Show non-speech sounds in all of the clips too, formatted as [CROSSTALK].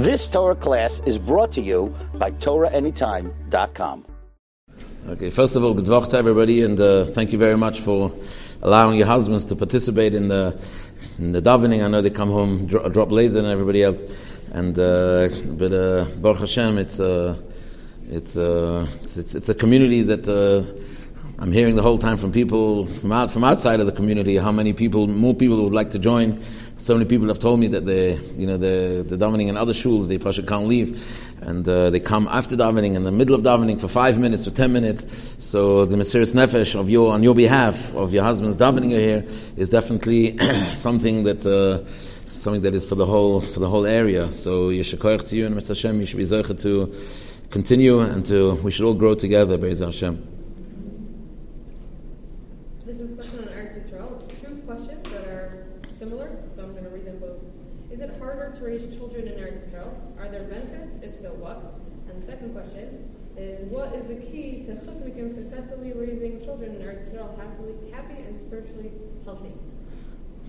This Torah class is brought to you by TorahAnytime.com. Okay, first of all, good to everybody, and uh, thank you very much for allowing your husbands to participate in the in the davening. I know they come home dro- drop later than everybody else, and uh, but uh, Baruch Hashem, it's uh, it's, uh, it's, it's it's a community that. Uh, I'm hearing the whole time from people from out, from outside of the community how many people, more people would like to join. So many people have told me that they, you know, the the davening in other shuls, they probably can't leave, and uh, they come after davening in the middle of davening for five minutes for ten minutes. So the Mesiris Nefesh of your on your behalf of your husband's davening here is definitely [CLEARS THROAT] something that. Uh, something that is for the whole for the whole area. So Yeshikoyach to you and Mr. Hashem, you should be to continue and to we should all grow together, Be'ez Hashem.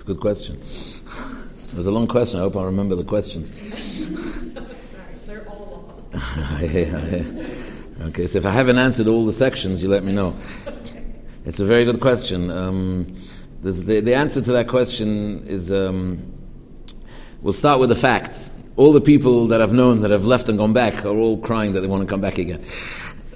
It's a good question. It was a long question. I hope I remember the questions. [LAUGHS] They're all [LAUGHS] long. okay, so if I haven't answered all the sections, you let me know. It's a very good question. Um, the, the answer to that question is um, we'll start with the facts. All the people that I've known that have left and gone back are all crying that they want to come back again.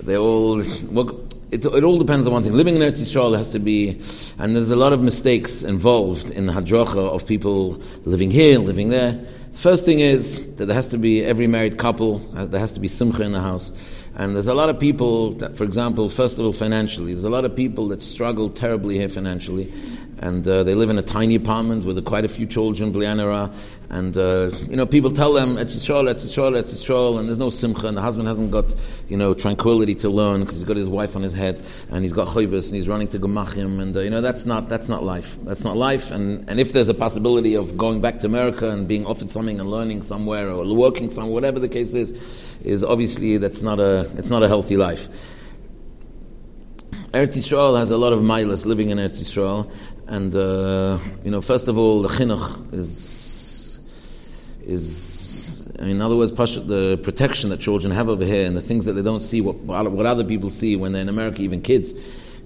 They're all. Well, it, it, all depends on one thing. Living in Eretz Yisrael has to be, and there's a lot of mistakes involved in the hadracha of people living here, living there. First thing is that there has to be every married couple, uh, there has to be simcha in the house. And there's a lot of people that, for example, first of all, financially, there's a lot of people that struggle terribly here financially. And uh, they live in a tiny apartment with quite a few children, blianara. And, uh, you know, people tell them, it's Yisrael, it's Yisrael, it's Yisrael, and there's no simcha, and the husband hasn't got, you know, tranquility to learn because he's got his wife on his head, and he's got chayvus, and he's running to Gemachim, and, uh, you know, that's not, that's not life. That's not life. And, and if there's a possibility of going back to America and being offered something and learning somewhere or working somewhere, whatever the case is, is obviously that's not a, it's not a healthy life. Eretz Yisrael has a lot of milas living in Eretz Yisrael, and uh, you know, first of all, the chinuch is is in other words, the protection that children have over here and the things that they don't see, what, what other people see when they're in America, even kids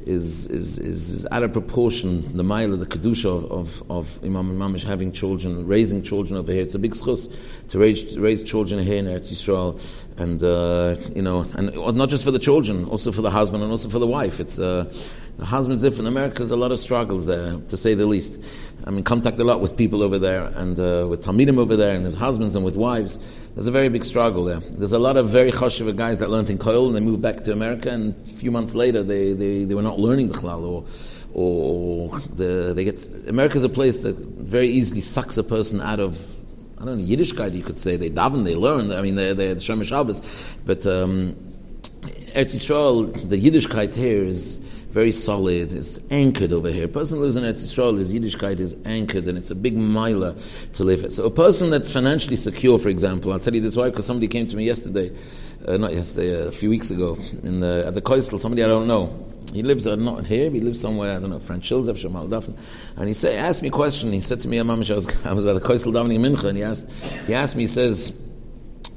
is, is, is, is out of proportion. The mile of the kedusha of, of, of Imam Mamish having children, raising children over here. It's a big schus to raise, to raise children here in Eretz Yisrael, and uh, you know, and not just for the children, also for the husband and also for the wife. It's uh, the husband's if in America. There's a lot of struggles there, to say the least. I'm in contact a lot with people over there, and uh, with talmidim over there, and with husbands and with wives. There's a very big struggle there. There's a lot of very chashiva guys that learned in Koil and they moved back to America, and a few months later they, they, they were not learning Bichlal, or, or the, they get. America's a place that very easily sucks a person out of I don't know, Yiddishkeit, you could say. They daven, they learn. I mean, they're, they're the Shem Shabbos. But um, Eretz Yisrael, the Yiddishkeit here is very solid. It's anchored over here. A person who lives in Eretz Yisrael, his Yiddishkeit is anchored, and it's a big miler to live it. So a person that's financially secure, for example, I'll tell you this why, because somebody came to me yesterday, uh, not yesterday, uh, a few weeks ago, in the, at the Koistel, somebody I don't know. He lives uh, not here, he lives somewhere, I don't know, French Hills, Shamal Dafn. And he said, asked me a question. He said to me, I was, [LAUGHS] I was by the Davening in Mincha, and he asked, he asked me, he says,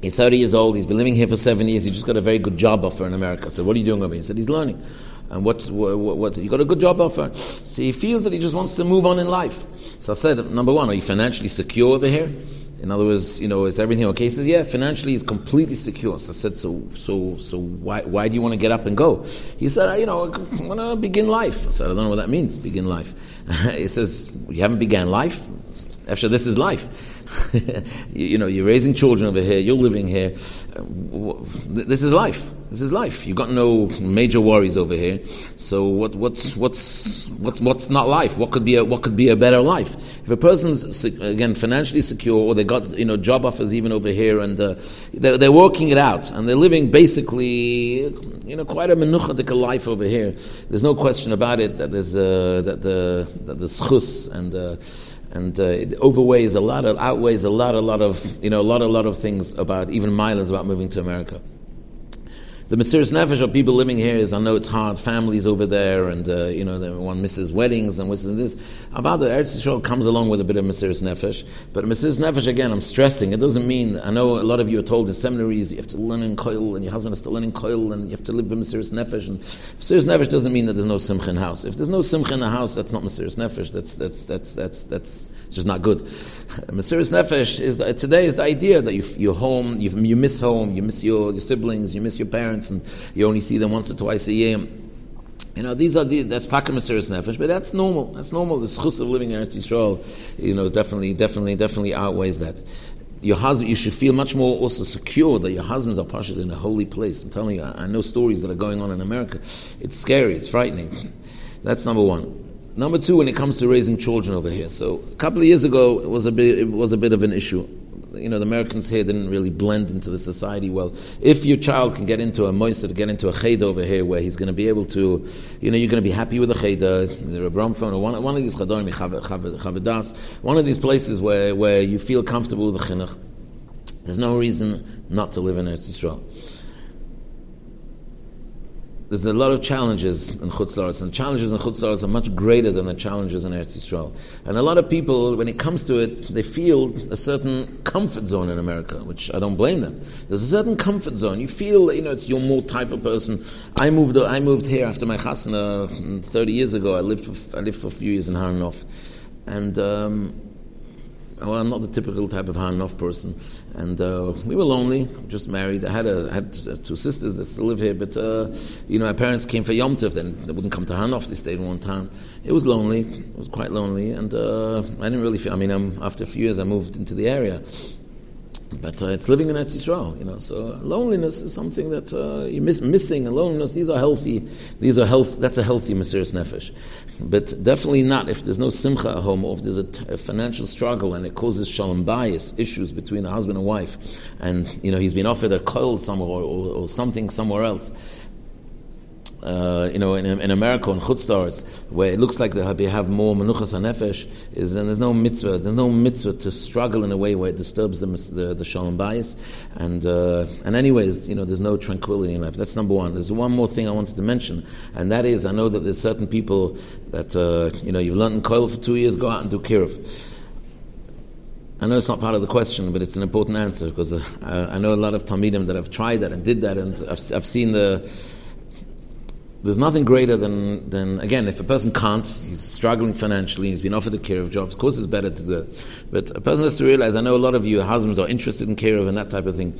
He's 30 years old. He's been living here for seven years. He just got a very good job offer in America. So what are you doing over here? He said, he's learning. And what, what, what, you got a good job offer. So he feels that he just wants to move on in life. So I said, number one, are you financially secure over here? In other words, you know, is everything okay? He says, yeah, financially he's completely secure. So I said, so, so, so why, why do you want to get up and go? He said, you know, I want to begin life. I said, I don't know what that means, begin life. [LAUGHS] he says, you haven't began life? After this is life. [LAUGHS] you, know, you're raising children over here, you're living here. This is life. This is life. You've got no major worries over here. So what, what's, what's, what's, what's not life? What could be a, what could be a better life? If a person's, again, financially secure, or they got, you know, job offers even over here, and uh, they're, they're working it out, and they're living basically, you know, quite a menuchadik life over here. There's no question about it that there's, uh, that the, that the schus and, uh, and uh, it overweighs a lot of outweighs a lot a lot of you know a lot a lot of things about even miles about moving to America. The Mesiris Nefesh of people living here is, I know it's hard, families over there, and, uh, you know, one misses weddings and misses this. About the Eretz Yisrael comes along with a bit of Mesiris Nefesh. But Mesiris Nefesh, again, I'm stressing, it doesn't mean, I know a lot of you are told in seminaries, you have to learn in Koil, and your husband has to learn in Koil, and you have to live with Mesiris Nefesh. And Mesiris Nefesh doesn't mean that there's no Simcha in the house. If there's no Simcha in the house, that's not Mesiris Nefesh. That's, that's, that's, that's, that's, it's just not good. Mesiris Nefesh is, the, today is the idea that you, you're home, you, you miss home, you miss your, your siblings, you miss your parents, and you only see them once or twice a year. You know, these are the, that's Mesiris Nefesh, but that's normal. That's normal. The schus of living in Eretz Yisrael, you know, definitely, definitely, definitely outweighs that. Your husband, you should feel much more also secure that your husbands are partially in a holy place. I'm telling you, I, I know stories that are going on in America. It's scary. It's frightening. That's number one. Number two, when it comes to raising children over here. So a couple of years ago, it was a bit, it was a bit of an issue you know, the Americans here didn't really blend into the society well. If your child can get into a moister, get into a cheder over here, where he's going to be able to, you know, you're going to be happy with the cheder, the Bramthon, or one, one of these chadorim, chavadas, one of these places where, where you feel comfortable with the chinuch, there's no reason not to live in Eretz Yisrael there's a lot of challenges in Chutz and challenges in Chutz are much greater than the challenges in Eretz Yisrael. And a lot of people, when it comes to it, they feel a certain comfort zone in America, which I don't blame them. There's a certain comfort zone. You feel, you know, it's your more type of person. I moved, I moved here after my chasana 30 years ago. I lived for, I lived for a few years in Har Nof. And um, well, I'm not the typical type of Hanof person, and uh, we were lonely, just married. I had a had two sisters that still live here, but uh, you know, my parents came for Yom Tov, then they wouldn't come to Hanof. They stayed in one town. It was lonely. It was quite lonely, and uh, I didn't really feel. I mean, I'm, after a few years, I moved into the area, but uh, it's living in Eretz Yisrael, you know. So loneliness is something that uh, you're miss, missing. And loneliness, these are healthy. These are health. That's a healthy Mesiris Nefesh. But definitely not if there's no simcha at home, or if there's a, t- a financial struggle and it causes shalom bias issues between the husband and wife, and you know he's been offered a coil somewhere or, or, or something somewhere else uh, you know, in, in America, in Chutzlaritz, where it looks like they have more menuchas hanefesh, is and there's no mitzvah, there's no mitzvah to struggle in a way where it disturbs the the, the shalom bias, and uh, and anyways, you know, there's no tranquility in life. That's number one. There's one more thing I wanted to mention, and that is, I know that there's certain people that uh, you know you've learned in koil for two years, go out and do kiruv. I know it's not part of the question, but it's an important answer because uh, I know a lot of Talmidim that have tried that and did that, and I've, I've seen the there's nothing greater than, than, again, if a person can't, he's struggling financially, he's been offered a kiruv job, of course it's better to do it. But a person has to realize, I know a lot of you husbands are interested in kiruv and that type of thing.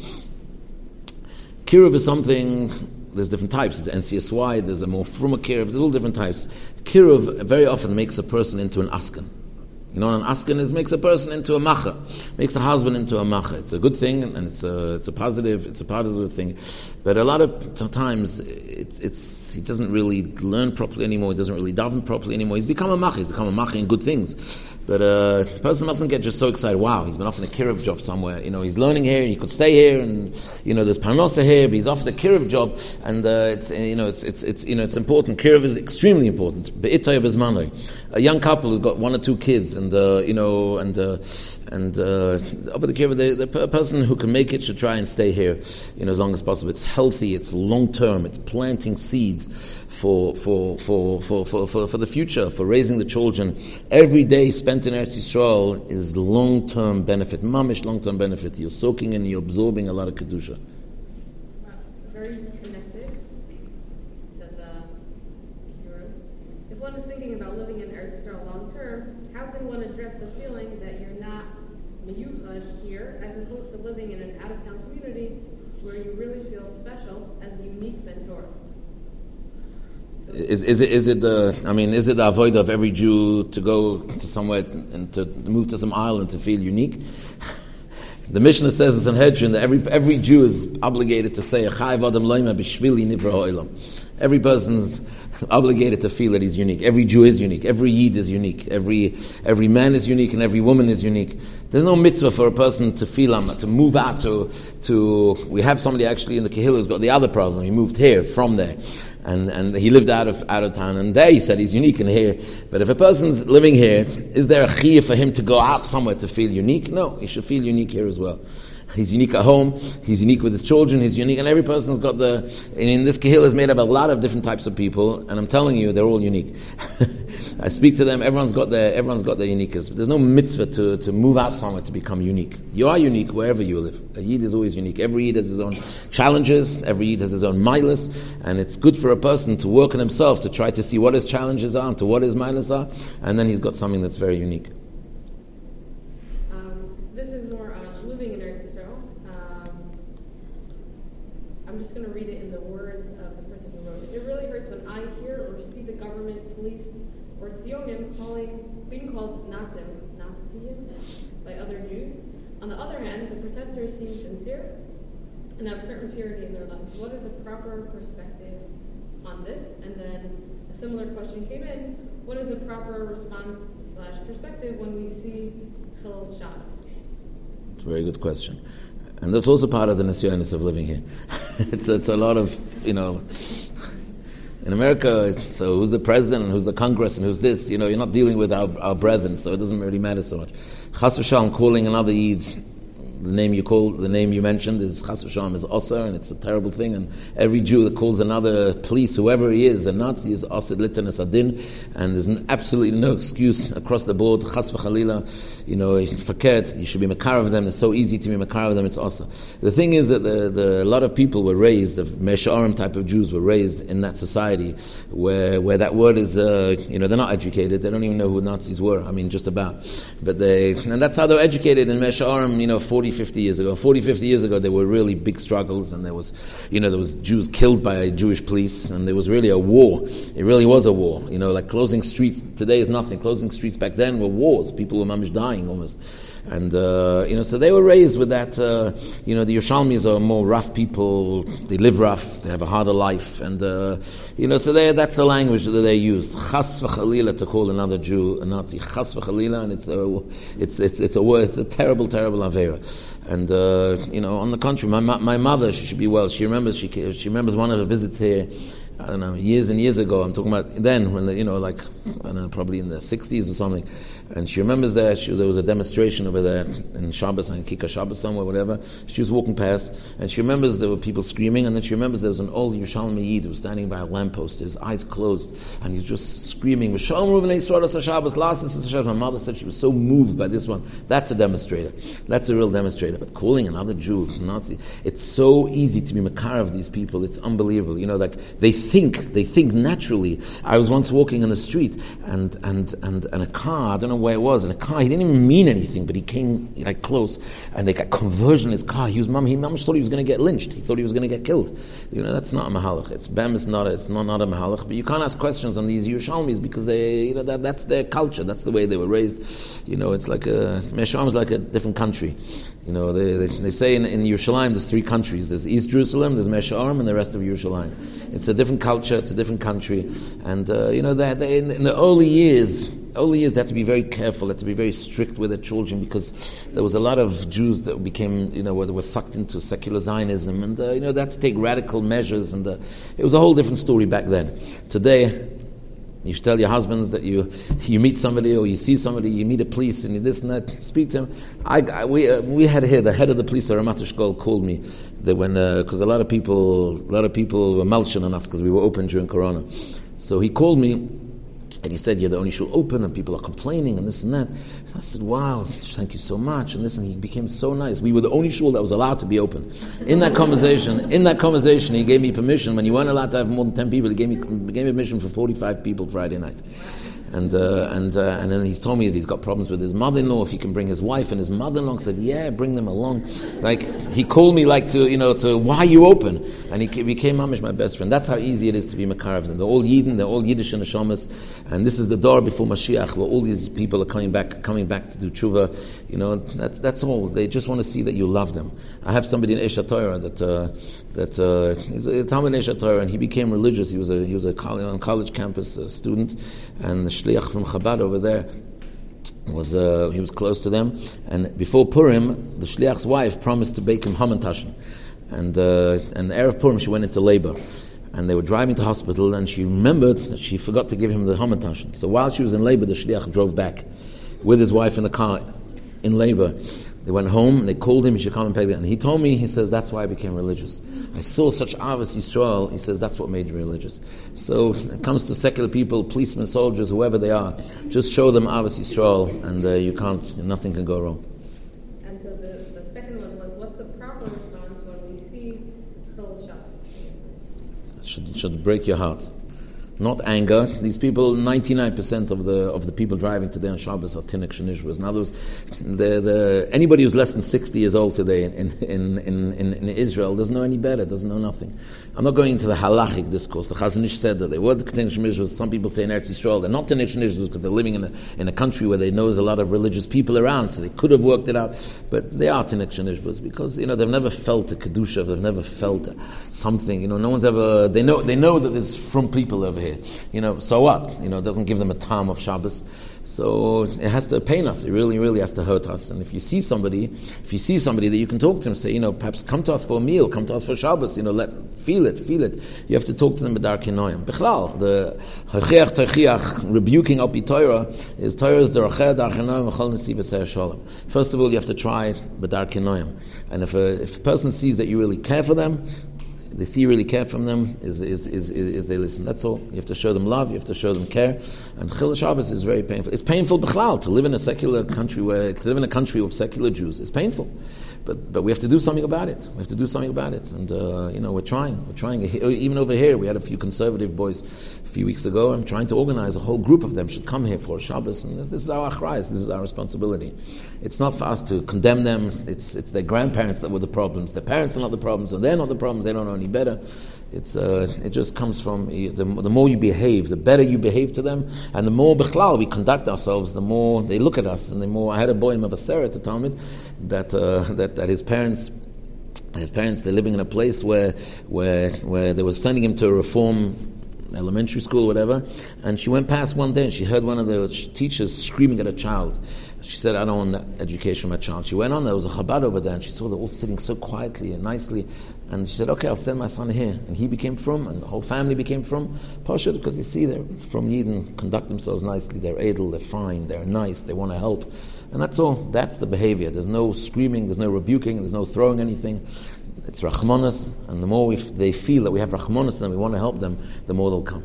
Kiruv is something, there's different types. There's NCSY, there's a more fruma kiruv, there's all different types. Kiruv very often makes a person into an askan. You know, an askin is makes a person into a macha, makes a husband into a macha. It's a good thing and it's a, it's a positive, it's a positive thing. But a lot of times, it's, it's, he doesn't really learn properly anymore. He doesn't really daven properly anymore. He's become a macha. He's become a macha in good things. But uh, a person mustn't get just so excited. Wow, he's been offered a kiruv job somewhere. You know, he's learning here. He could stay here, and you know, there's parnosa here. But he's offered a kiruv job, and uh, it's you know, it's, it's, it's you know, it's important. Kiruv is extremely important. A young couple who's got one or two kids, and uh, you know, and uh, and uh, over the kiruv, the, the person who can make it should try and stay here, you know, as long as possible. It's healthy. It's long term. It's planting seeds for for, for, for, for, for, for the future, for raising the children. Every day spent in Eretz Yisrael is long term benefit, mamish long term benefit. You're soaking and you're absorbing a lot of kedusha. Very connected. Said the If one is thinking about living in Eretz Yisrael long term, how can one address the feeling that you're not miyuchad here, as opposed to living in an out of town community where you really feel special as a unique mentor? Is, is, it, is it the, I mean, is it the avoid of every Jew to go to somewhere and to move to some island to feel unique? [LAUGHS] The Mishnah says in Sanhedrin that every, every Jew is obligated to say, Every person's obligated to feel that he's unique. Every Jew is unique. Every Yid is unique. Every, every man is unique and every woman is unique. There's no mitzvah for a person to feel, um, to move out to, to, we have somebody actually in the Kehillah who's got the other problem. He moved here from there and, and he lived out of, out of town, and there he said he's unique in here. But if a person's living here, is there a chiyah for him to go out somewhere to feel unique? No, he should feel unique here as well. He's unique at home. He's unique with his children. He's unique, and every person's got the. In this kahil is made up of a lot of different types of people, and I'm telling you, they're all unique. [LAUGHS] I speak to them. Everyone's got their everyone's got their uniqueness. But There's no mitzvah to, to move out somewhere to become unique. You are unique wherever you live. A yid is always unique. Every yid has his own challenges. Every yid has his own milas, and it's good for a person to work on himself to try to see what his challenges are and to what his milas are, and then he's got something that's very unique. Um, this is more on living in Eretz Yisrael. Um, I'm just going to read it in the words of the person who wrote it. It really hurts when I hear or see the government, police, or Tzionim calling, being called Nazim, Nazim by other Jews. On the other hand, the protesters seem sincere and have certain purity in their lives. What is the proper perspective on this? And then a similar question came in. What is the proper response slash perspective when we see Chilul Shabbos? It's a very good question. And that's also part of the Nisyonis of living here. [LAUGHS] it's, it's a lot of, you know, in America, so who's the president and who's the Congress and who's this? You know, you're not dealing with our, our brethren, so it doesn't really matter so much. Chas v'shalom, calling another Eid the name you call, the name you mentioned is Chas v'shalom is Osir, and it's a terrible thing. And every Jew that calls another police, whoever he is, a Nazi, is Osir Litanis Adin, and there's absolutely no excuse across the board. Chas v'chalila, you know, fakert, you should be makar of them. It's so easy to be makar of them. It's Osir. The thing is that the, the, a lot of people were raised, the Mesharim type of Jews were raised in that society where where that word is, uh, you know, they're not educated. They don't even know who Nazis were. I mean, just about. But they, and that's how they're educated in Mesharim, you know, 40, 50 years ago. 40, 50 years ago, there were really big struggles, and there was, you know, there was Jews killed by Jewish police, and there was really a war. It really was a war. You know, like closing streets today is nothing. Closing streets back then were wars. People were mamish dying almost. And, uh, you know, so they were raised with that, uh, you know, the Yerushalmis are more rough people, they live rough, they have a harder life, and, uh, you know, so they, that's the language that they used. Chas v'chalila to call another Jew a Nazi. Chas v'chalila, and it's a, it's, it's, it's a word, it's a terrible, terrible avera. And, uh, you know, on the contrary, my, my mother, she should be well, she remembers, she, she remembers one of her visits here, I don't know, years and years ago. I'm talking about then, when you know, like I don't know, probably in the '60s or something. And she remembers that she, there was a demonstration over there in Shabbos and Kika Shabbos somewhere, whatever. She was walking past, and she remembers there were people screaming, and then she remembers there was an old Yerushalmi Yid who was standing by a lamppost, his eyes closed, and he was just screaming, "Shalom Ruben Shabbos, last Shabbos." My mother said she was so moved by this one. That's a demonstrator. That's a real demonstrator. But calling another Jew Nazi, it's so easy to be makar of these people. It's unbelievable. You know, like they think, they think naturally. I was once walking in the street, and and and and a car. I don't know where it was in a car. He didn't even mean anything, but he came like close, and they got conversion in his car. He was mom. He mom thought he was going to get lynched. He thought he was going to get killed. You know, that's not a mahalach. It's bem. It's not. A, it's not not a mahalach. But you can't ask questions on these Yerushalmis because they, you know, that, that's their culture. That's the way they were raised. You know, it's like a Mesham is like a different country. You know, they, they, they, say in, in Yerushalayim there's three countries. There's East Jerusalem, there's Mesha'arim, and the rest of Yerushalayim. It's a different culture, it's a different country. And, uh, you know, they, in, in, the early years, early years, they had to be very careful, they had to be very strict with their children because there was a lot of Jews that became, you know, were sucked into secular Zionism. And, uh, you know, they had to take radical measures. And uh, it was a whole different story back then. Today, you should tell your husbands that you, [LAUGHS] you meet somebody or you see somebody, you meet a police and you this and that, speak to him. I, I we, uh, we had here, the head of the police, Eshkol, called me that when, because uh, a lot of people, a lot of people were melching on us because we were open during Corona. So he called me and he said, You're the only shul open, and people are complaining, and this and that. I said, Wow, thank you so much. And this, and he became so nice. We were the only shul that was allowed to be open. In that conversation, in that conversation, he gave me permission. When you weren't allowed to have more than 10 people, he gave me, gave me permission for 45 people Friday night. And, uh, and, uh, and then he's told me that he's got problems with his mother-in-law, if he can bring his wife. And his mother-in-law said, yeah, bring them along. Like, he called me like to, you know, to, why you open? And he became Amish, my best friend. That's how easy it is to be Makar of them. They're all Yidden, they're all Yiddish and Hashamas. And this is the door before Mashiach, where all these people are coming back, coming back to do tshuva. You know, that's, that's all. They just want to see that you love them. I have somebody in Esha Torah that, uh, that uh, he's a Talmud Torah, and he became religious. He was a, he was a college, on college campus student, and the shliach from Chabad over there was uh, he was close to them. And before Purim, the shliach's wife promised to bake him hamantashen. And uh, and erev Purim, she went into labor. And they were driving to hospital, and she remembered that she forgot to give him the hamantashen. So while she was in labor, the shliach drove back with his wife in the car in labor They went home and they called him, he should come and pay them. And he told me, he says, that's why I became religious. I saw such Ahavas Yisrael, he says, that's what made me religious. So it comes to secular people, policemen, soldiers, whoever they are, just show them Ahavas Yisrael and uh, you can't, nothing can go wrong. And so the, the second one was, what's the proper response when we see Chilul Shabbos? Should, should break your heart not anger. These people, 99% of the of the people driving today on Shabbos are Tinnik Shanishwas. In other words, the, the, anybody who's less than 60 years old today in, in, in, in, in Israel doesn't know any better, doesn't know nothing. I'm not going into the halachic discourse. The Chazon Ish said that they were Tinnik Shanishwas. Some people say in Eretz Yisrael they're not Tinnik Shanishwas because they're living in a, in a country where they know there's a lot of religious people around, so they could have worked it out. But they are Tinnik Shanishwas because, you know, they've never felt a Kedusha, they've never felt something. You know, no one's ever, they know, they know that there's from people over here. You know, so what? You know, it doesn't give them a time of Shabbos. So it has to pain us. It really, really has to hurt us. And if you see somebody, if you see somebody that you can talk to them, say, you know, perhaps come to us for a meal, come to us for Shabbos, you know, let feel it, feel it. You have to talk to them with Kinoyim. Bichlal, the Hachiach Techiach, rebuking Al Torah, is Torah is the Racheh Dar Kinoyim V'chol Shalom. First of all, you have to try B'dar Kinoyim. And if a, if a person sees that you really care for them, they see you really care from them is, is, is, is, they listen. That's all. You have to show them love, you have to show them care. And Chilul Shabbos is very painful. It's painful, to live in a secular country where, to live in a country of secular Jews. It's painful. But, but we have to do something about it. We have to do something about it. And, uh, you know, we're trying. We're trying. [LAUGHS] Even over here, we had a few conservative boys a few weeks ago. I'm trying to organize a whole group of them should come here for Shabbos. And this is our achrayas. This is our responsibility. It's not for us to condemn them. It's, it's their grandparents that were the problems. Their parents are not the problems, and they're not the problems. They don't know any better. It's, uh, it just comes from the, the more you behave, the better you behave to them, and the more bichlal we conduct ourselves, the more they look at us, and the more. I had a boy in Mavasera at the Talmud that, uh, that, that his parents his parents they're living in a place where where where they were sending him to a reform elementary school, or whatever. And she went past one day and she heard one of the teachers screaming at a child. She said, I don't want that education for my child. She went on, there was a Chabad over there, and she saw them all sitting so quietly and nicely. And she said, Okay, I'll send my son here. And he became from, and the whole family became from. Pasha, because you see, they're from Yidden, conduct themselves nicely. They're able, they're fine, they're nice, they want to help. And that's all. That's the behavior. There's no screaming, there's no rebuking, there's no throwing anything. It's Rachmanis, and the more we they feel that we have Rachmanis and we want to help them, the more they'll come.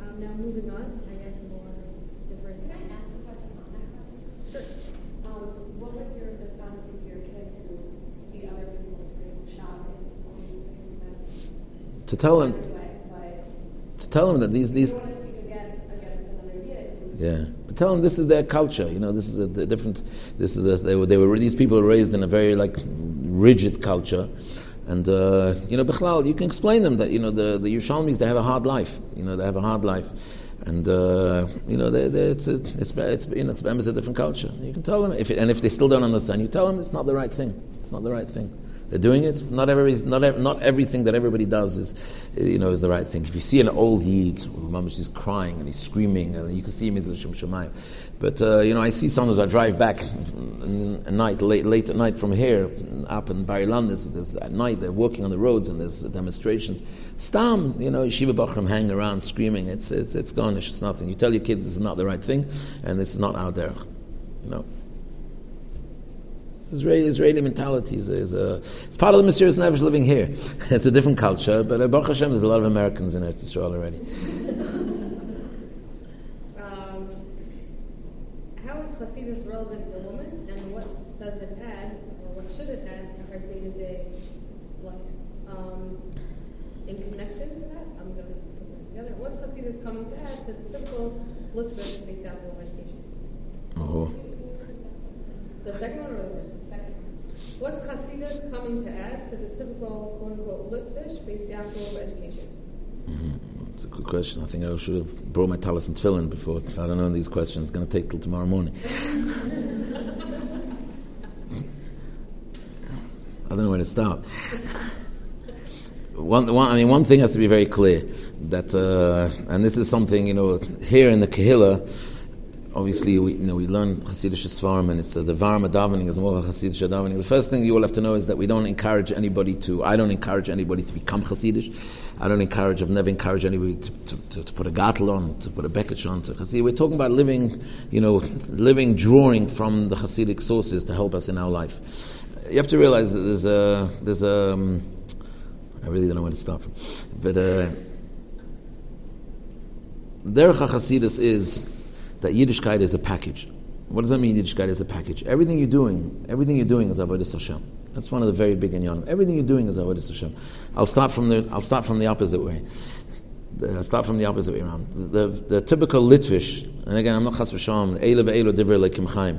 Um, now moving on, I guess more different. Can I ask a question on that question? Sure. Um, what would your response be to your kids who see other people scream Shabbos, all these things that To tell like, to tell them that these, these Yeah, but tell them this is their culture. You know, this is a, a different. This is a, they were they were these people were raised in a very like rigid culture, and uh, you know, Bechlal, you can explain them that you know the the Yerushalmis they have a hard life. You know, they have a hard life, and uh, you know, they they it's a, it's it's you know it's, it's a different culture. You can tell them if it, and if they still don't understand, you tell them it's not the right thing. It's not the right thing. They're doing it. Not every, not not everything that everybody does is, you know, is the right thing. If you see an old yid, Mamash is crying and he's screaming, and you can see him as L'Shem Shemayim. But uh, you know, I see sometimes I drive back at night, late, late at night from here, up in Bar Ilan, there's, at night they're working on the roads and there's demonstrations. Stam, you know, Yeshiva Bachram hang around screaming. It's it's it's garnish. It's nothing. You tell your kids this is not the right thing, and this is not out there. You know. Israeli, Israeli mentality is, is a, it's part of the Mesiris Nefesh living here. [LAUGHS] it's a different culture, but uh, Baruch Hashem, there's a lot of Americans in Eretz Israel already. [LAUGHS] Um, how is Hasidus relevant to a woman, and what does it add, or what should it add to her day-to-day life? Um, in connection to that, I'm going to put them together. What's Hasidus coming to add to the typical Lutzvah based out education? Oh. The second one or the first. What's Hasidus coming to add to the typical quote-unquote Litvish Bais Yaakov education? That's a good question. I think I should have brought my talis and tefillin before. If I don't know these questions, it's going to take till tomorrow morning. [LAUGHS] I don't know where to start. One, one, I mean, one thing has to be very clear that, uh, and this is something you know, here in the Kehillah, obviously, we, you know, we learn Hasidic Svarim, and it's uh, the Varma davening is more Hasidic davening. The first thing you all have to know is that we don't encourage anybody to, I don't encourage anybody to become Hasidic. I don't encourage, I've never encouraged anybody to, to, to, to put a gatel on, to put a bekach on, to Hasid. We're talking about living, you know, living, drawing from the Hasidic sources to help us in our life. You have to realize that there's a, there's a, um, I really don't know where to start from, but uh, Derech HaChasidus is that Yiddishkeit is a package. What does that mean, Yiddishkeit is a package? Everything you're doing, everything you're doing is Avodah Hashem. That's one of the very big inyanim. Everything you're doing is Avodah Hashem. I'll start from the, I'll start from the opposite way. I'll start from the opposite way around. The, the, the typical Litvish, and again, I'm not chas v'sham, Eile ve'elo divrei lekim chaim,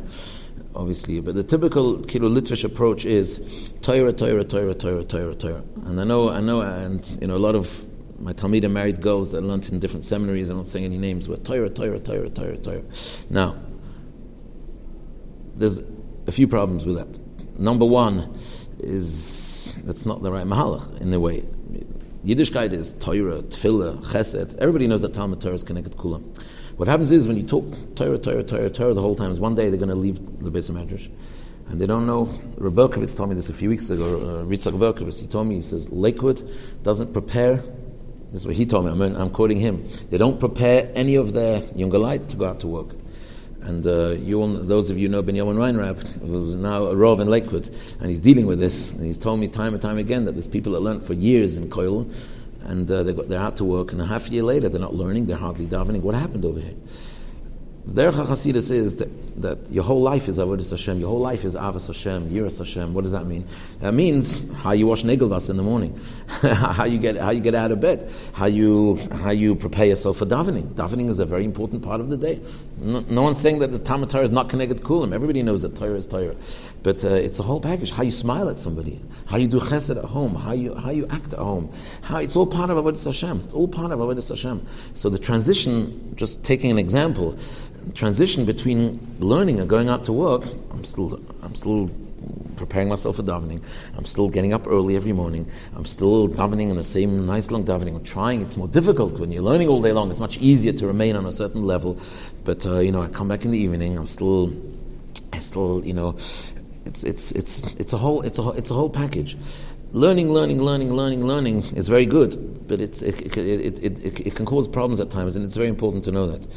obviously, but the typical kilo Litvish approach is Torah, Torah, Torah, Torah, Torah, Torah. And I know, I know, and you know, a lot of my Talmida married girls that learned in different seminaries, I'm not saying any names, but Torah, Torah, Torah, Torah, Torah. Now, there's a few problems with that. Number one is that's not the right mahalach in a way. Yiddishkeit is Torah, Tefillah, Chesed. Everybody knows that Talmud Torah is connected Kulam. What happens is when you talk Torah, Torah, Torah, Torah the whole time, is one day they're going to leave the base of Medrash. And they don't know. Rebelkovitz told me this a few weeks ago. Uh, Ritzak Berkovitz, he told me, he says, Lakewood doesn't prepare this is what he told me. I'm, I'm quoting him. They don't prepare any of their younger light to go out to work. And uh, you all, those of you know Benjamin Weinrab, who's now a Rov in Lakewood, and he's dealing with this. And he's told me time and time again that there's people that learned for years in Koil, and uh, they got, they're out to work, and a half year later they're not learning, they're hardly davening. What happened over here? The Derech HaChasidus is that, that your whole life is Avodah Hashem, your whole life is Avos Hashem, Yiras Hashem. What does that mean? That means how you wash Negelvas in the morning, [LAUGHS] how you get how you get out of bed, how you how you prepare yourself for davening. Davening is a very important part of the day. No, no one's saying that the Talmud Torah is not connected to Kulam. Everybody knows that Torah is Torah, but uh, it's a whole package. How you smile at somebody, how you do Chesed at home, how you how you act at home, how it's all part of Avodah Hashem. It's all part of Avodah Hashem. So the transition, just taking an example transition between learning and going out to work, I'm still, I'm still preparing myself for davening. I'm still getting up early every morning. I'm still davening in the same nice long davening. I'm trying. It's more difficult when you're learning all day long. It's much easier to remain on a certain level. But uh, you know, I come back in the evening. I'm still, I still, you know, it's it's it's it's a whole it's a it's a whole package. Learning, learning, learning, learning, learning is very good, but it's, it, it, it, it, it can cause problems at times, and it's very important to know that.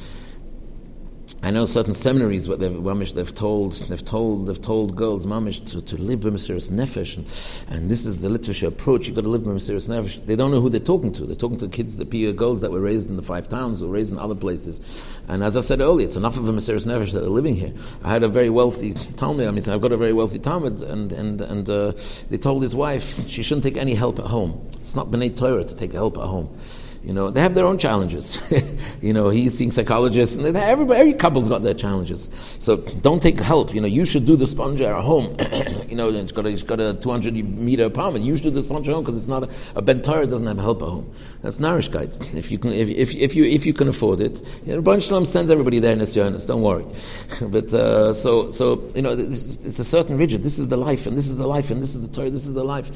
I know certain seminaries where they've, mamish, they've told they've told they've told girls mamish to, to live b'mesiras nefesh, and, and this is the Litvish approach. You've got to live b'mesiras nefesh. They don't know who they're talking to. They're talking to kids, the peer girls that were raised in the five towns or raised in other places. And as I said earlier, it's enough of a b'mesiras nefesh that they're living here. I had a very wealthy Talmud. I mean, I've got a very wealthy Talmud, and and and uh, they told his wife she shouldn't take any help at home. It's not b'nei Torah to take help at home. You know, they have their own challenges. [LAUGHS] you know, he's seeing psychologists, and everybody, every couple's got their challenges. So don't take help. You know, you should do the sponge at home. [COUGHS] you know, it's got a, it's got a 200 meter apartment. You should do the sponge at home because it's not a, a bentar doesn't have help at home. That's narishkeit. If you can, if, if, if you if you can afford it, you know, Baruch Shalom sends everybody there in Nisyonis. Don't worry. [LAUGHS] but uh, so so you know, it's a certain rigid. This is the life, and this is the life, and this is the Torah. This is the life.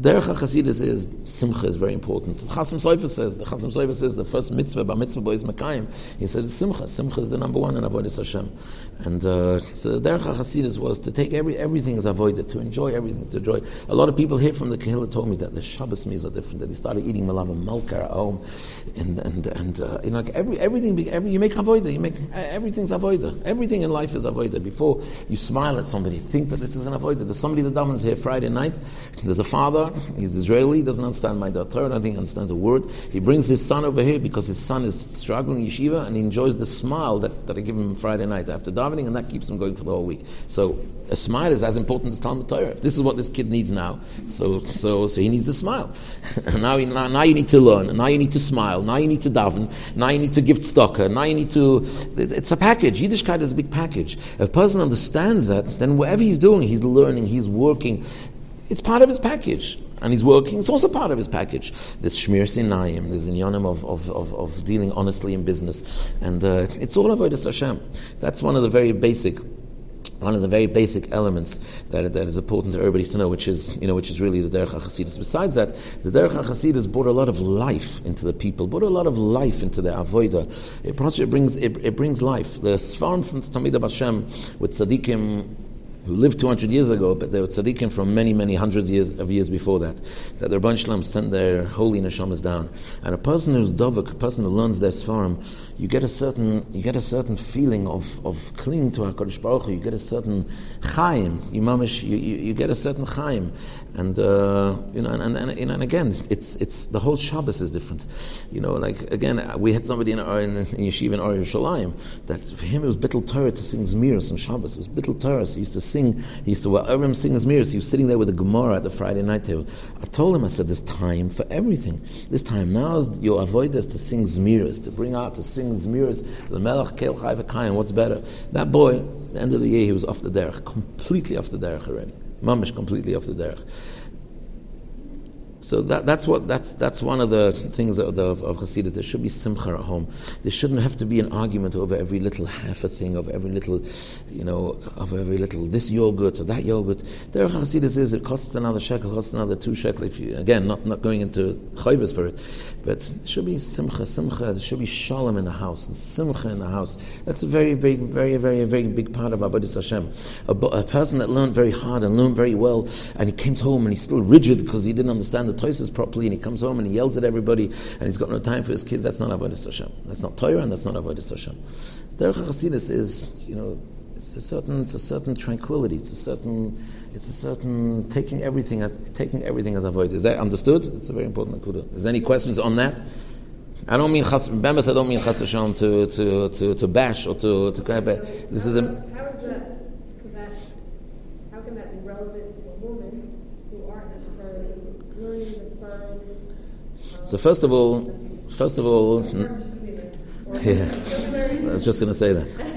Derech HaChasidus is, Simcha is very important. The Chasam Sofer says, the Chasam Sofer says, the first mitzvah, by mitzvah boy is Mekayim. He says, Simcha. Simcha is the number one in Avodah Hashem. And uh, so Derech HaChasidus was to take every, everything as avoided, to enjoy everything, to enjoy. A lot of people here from the Kehillah told me that the Shabbos meals are different, that they started eating malav and malkar at home. And, and, and uh, you know, like every, everything, every, you make avoida, you make, everything's avoida. Everything in life is avoida. Before you smile at somebody, think that this is an avoida. There's somebody that davens here Friday night, there's a father, He's Israeli, He doesn't understand my daughter, I don't think he understands a word. He brings his son over here because his son is struggling yeshiva and he enjoys the smile that, that I give him Friday night after davening, and that keeps him going for the whole week. So a smile is as important as Talmud Torah. If this is what this kid needs now, so so so he needs a smile. [LAUGHS] now, now, now you need to learn, now you need to smile, now you need to daven, now you need to give tzedakah, now you need to. It's a package. Yiddishkeit is a big package. If a person understands that, then whatever he's doing, he's learning, he's working. It's part of his package and he's working. It's also part of his package. There's Shmir Sinayim, this Inyanim of, of, of, of, dealing honestly in business. And uh, it's all about Hashem. That's one of the very basic one of the very basic elements that, that is important to everybody to know, which is, you know, which is really the Derech HaChasidus. Besides that, the Derech HaChasidus brought a lot of life into the people, brought a lot of life into the Avodah. It, it brings, it, it brings life. The Sfarim from Tamid Hashem with Tzaddikim who lived 200 years ago, but they were tzaddikim from many, many hundreds years, of years before that, that the Rabban Shalom sent their holy neshamas down. And a person who's dovak, a person who learns their svarim, you get a certain, you get a certain feeling of, of clinging to HaKadosh Baruch Hu, you get a certain chaim, you, mamish, you, you, you get a certain chaim. And, uh, you know, and, and, and, and, again, it's, it's, the whole Shabbos is different. You know, like, again, we had somebody in, our, in, in Yeshiva in Or Yerushalayim, that for him it was bittul Torah to sing Zmiris on Shabbos. It was bittul Torah, so he used to sing, he used to, well, him sing Zmiris, he was sitting there with a Gemara at the Friday night table. I told him, I said, there's time for everything. This time now is your avoidance to sing Zmiris, to bring out, to sing Zmiris, the Melech Kel Chai what's better? That boy, at the end of the year, he was off the derech, completely off the derech already. Mamish completely off the derech. So that, that's what that's that's one of the things of, of, of. There should be simcha at home. There shouldn't have to be an argument over every little half a thing, of every little, you know, of every little this yogurt or that yogurt. There Hasidut is it costs another shekel, costs another two shekel. If you again not not going into chayvus for it, but should be simcha, simcha. There should be shalom in the house and simcha in the house. That's a very big, very very very big part of Avodah Hashem. A, a person that learned very hard and learned very well, and he came home and he's still rigid because he didn't understand the Toises properly, and he comes home and he yells at everybody, and he's got no time for his kids. That's not avodah Hashem. That's not Torah, and that's not avodah Hashem. Derech Hasidus is, you know, it's a certain, it's a certain tranquility. It's a certain, it's a certain taking everything as taking everything as avoid. Is that understood? It's a very important akuda. Is there any questions on that? I don't mean chas, bemis, I don't mean chas to, to, to, to bash or to, to This is a. How is that? How can that be relevant to women who aren't necessarily learning the sign? So first of all, first of all, yeah, I was just going to say that.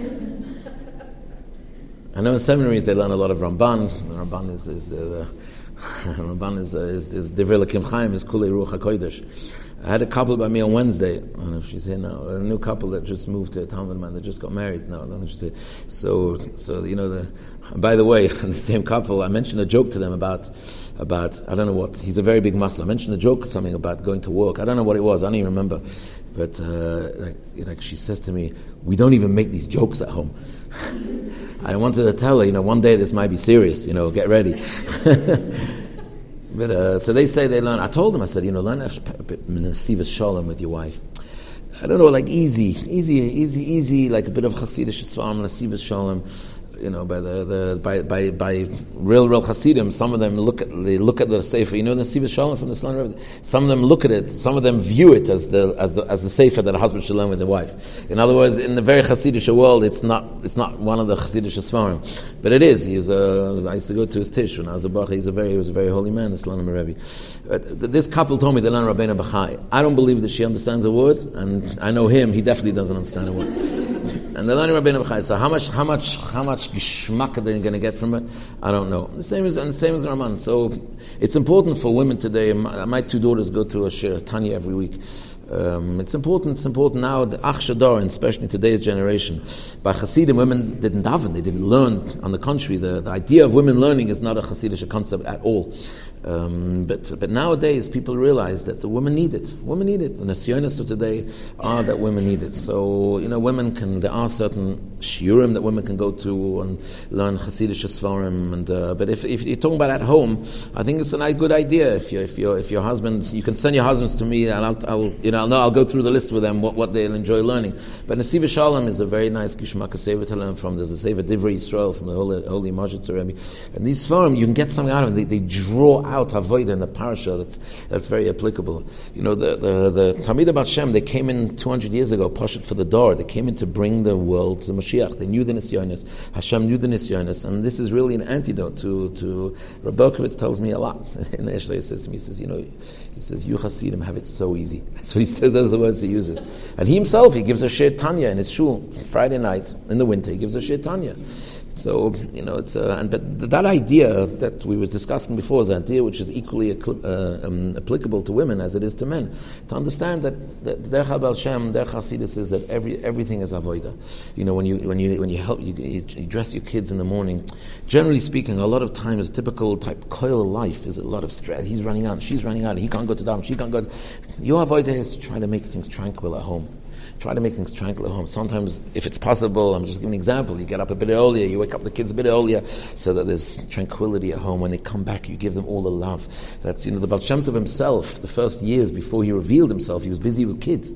I know in seminaries they learn a lot of Ramban. Ramban is, is uh, [LAUGHS] Ramban is uh, is, is Devrei Chaim is Kulei Ruach Hakodesh. I had a couple by me on Wednesday. I don't know if she's here now. A new couple that just moved to Talmud man that just got married. No, I don't know if she's here. So, so you know the. By the way, [LAUGHS] the same couple, I mentioned a joke to them about about I don't know what. He's a very big muscle. I mentioned a joke something about going to work. I don't know what it was. I don't even remember. But uh, like, like she says to me, we don't even make these jokes at home. I wanted to tell her, you know, one day this might be serious. You know, get ready. But, uh, so they say they learn. I told them, I said, you know, learn Nesivas Shalom with your wife. I don't know, like easy, easy, easy, easy, like a bit of Hasidic Svarim, Nesivas Shalom you know, by the, the by, by, by real real Hasidim. Some of them look at they look at the sefer. You know, the Siva Shalom from the River. Some of them look at it. Some of them view it as the as the as the sefer that a husband should learn with their wife. In other words, in the very Hasidic world, it's not it's not one of the Hasidic Svarim, but it is. He was a, I used to go to his tish when I was a bacha. He's a very he was a very holy man, the Sloan Rebbe. This couple told me they learn Rabbeinu Bachai. I don't believe that she understands a word, and I know him. He definitely doesn't understand a word and they're learning Rabbeinu B'chai. So how much, how much, how much geschmack are they going to get from it? I don't know. The same as and the same as Ramban. So it's important for women today. My, my two daughters go to a shiur Tanya every week. Um, it's important. It's important now. The Achshador, especially in today's generation, by Hasidim, women didn't daven. They didn't learn. On the contrary, the, the idea of women learning is not a Hasidic concept at all. Um, but, but nowadays, people realize that the women need it. Women need it. The Nasyonis of today are that women need it. So, you know, women can, there are certain shiurim that women can go to and learn Hasidic Svarim. And, uh, but if, if you're talking about at home, I think it's a good idea. If, you if, you if your husband, you can send your husbands to me and I'll, I'll, you know, I'll, know, I'll go through the list with them, what, what they'll enjoy learning. But Nesivas Shalom is a very nice Kishmak Sefer to learn from. There's a Sefer Divrei Yisrael from the Holy, Holy Majid. And these Svarim, you can get something out of them. They, they draw out avoid in the parasha that's that's very applicable. You know, the the, the Talmid Shem, they came in 200 years ago, Pashat for the door. They came in to bring the world to Mashiach. They knew the Nisyonis. Hashem knew the Nisyonis, and this is really an antidote to to Rabbi tells me a lot. in the Eshlei says to me, he says, you know, he says, you Hasidim have it so easy. [LAUGHS] That's what he says. Those are the words he uses. And he himself, he gives a Shiur Tanya in his shul Friday night in the winter. He gives a Shiur Tanya. So you know, it's uh, and but that idea that we were discussing before is an idea which is equally uh, um, applicable to women as it is to men. To understand that the Derech Baal Shem, Derech Hasidus is that every everything is avoida. You know, when you when you when you help you, you, you, dress your kids in the morning. Generally speaking, a lot of times typical type coil life is a lot of stress. He's running out, she's running out, he can't go to dam, she can't go. To, Your avoida is to try to make things tranquil at home. Try to make things tranquil at home. Sometimes, if it's possible, I'm just giving an example. You get up a bit earlier, you wake up the kids a bit earlier, so that there's tranquility at home. When they come back, you give them all the love. That's you know the Baal Shem Tov himself. The first years before he revealed himself, he was busy with kids.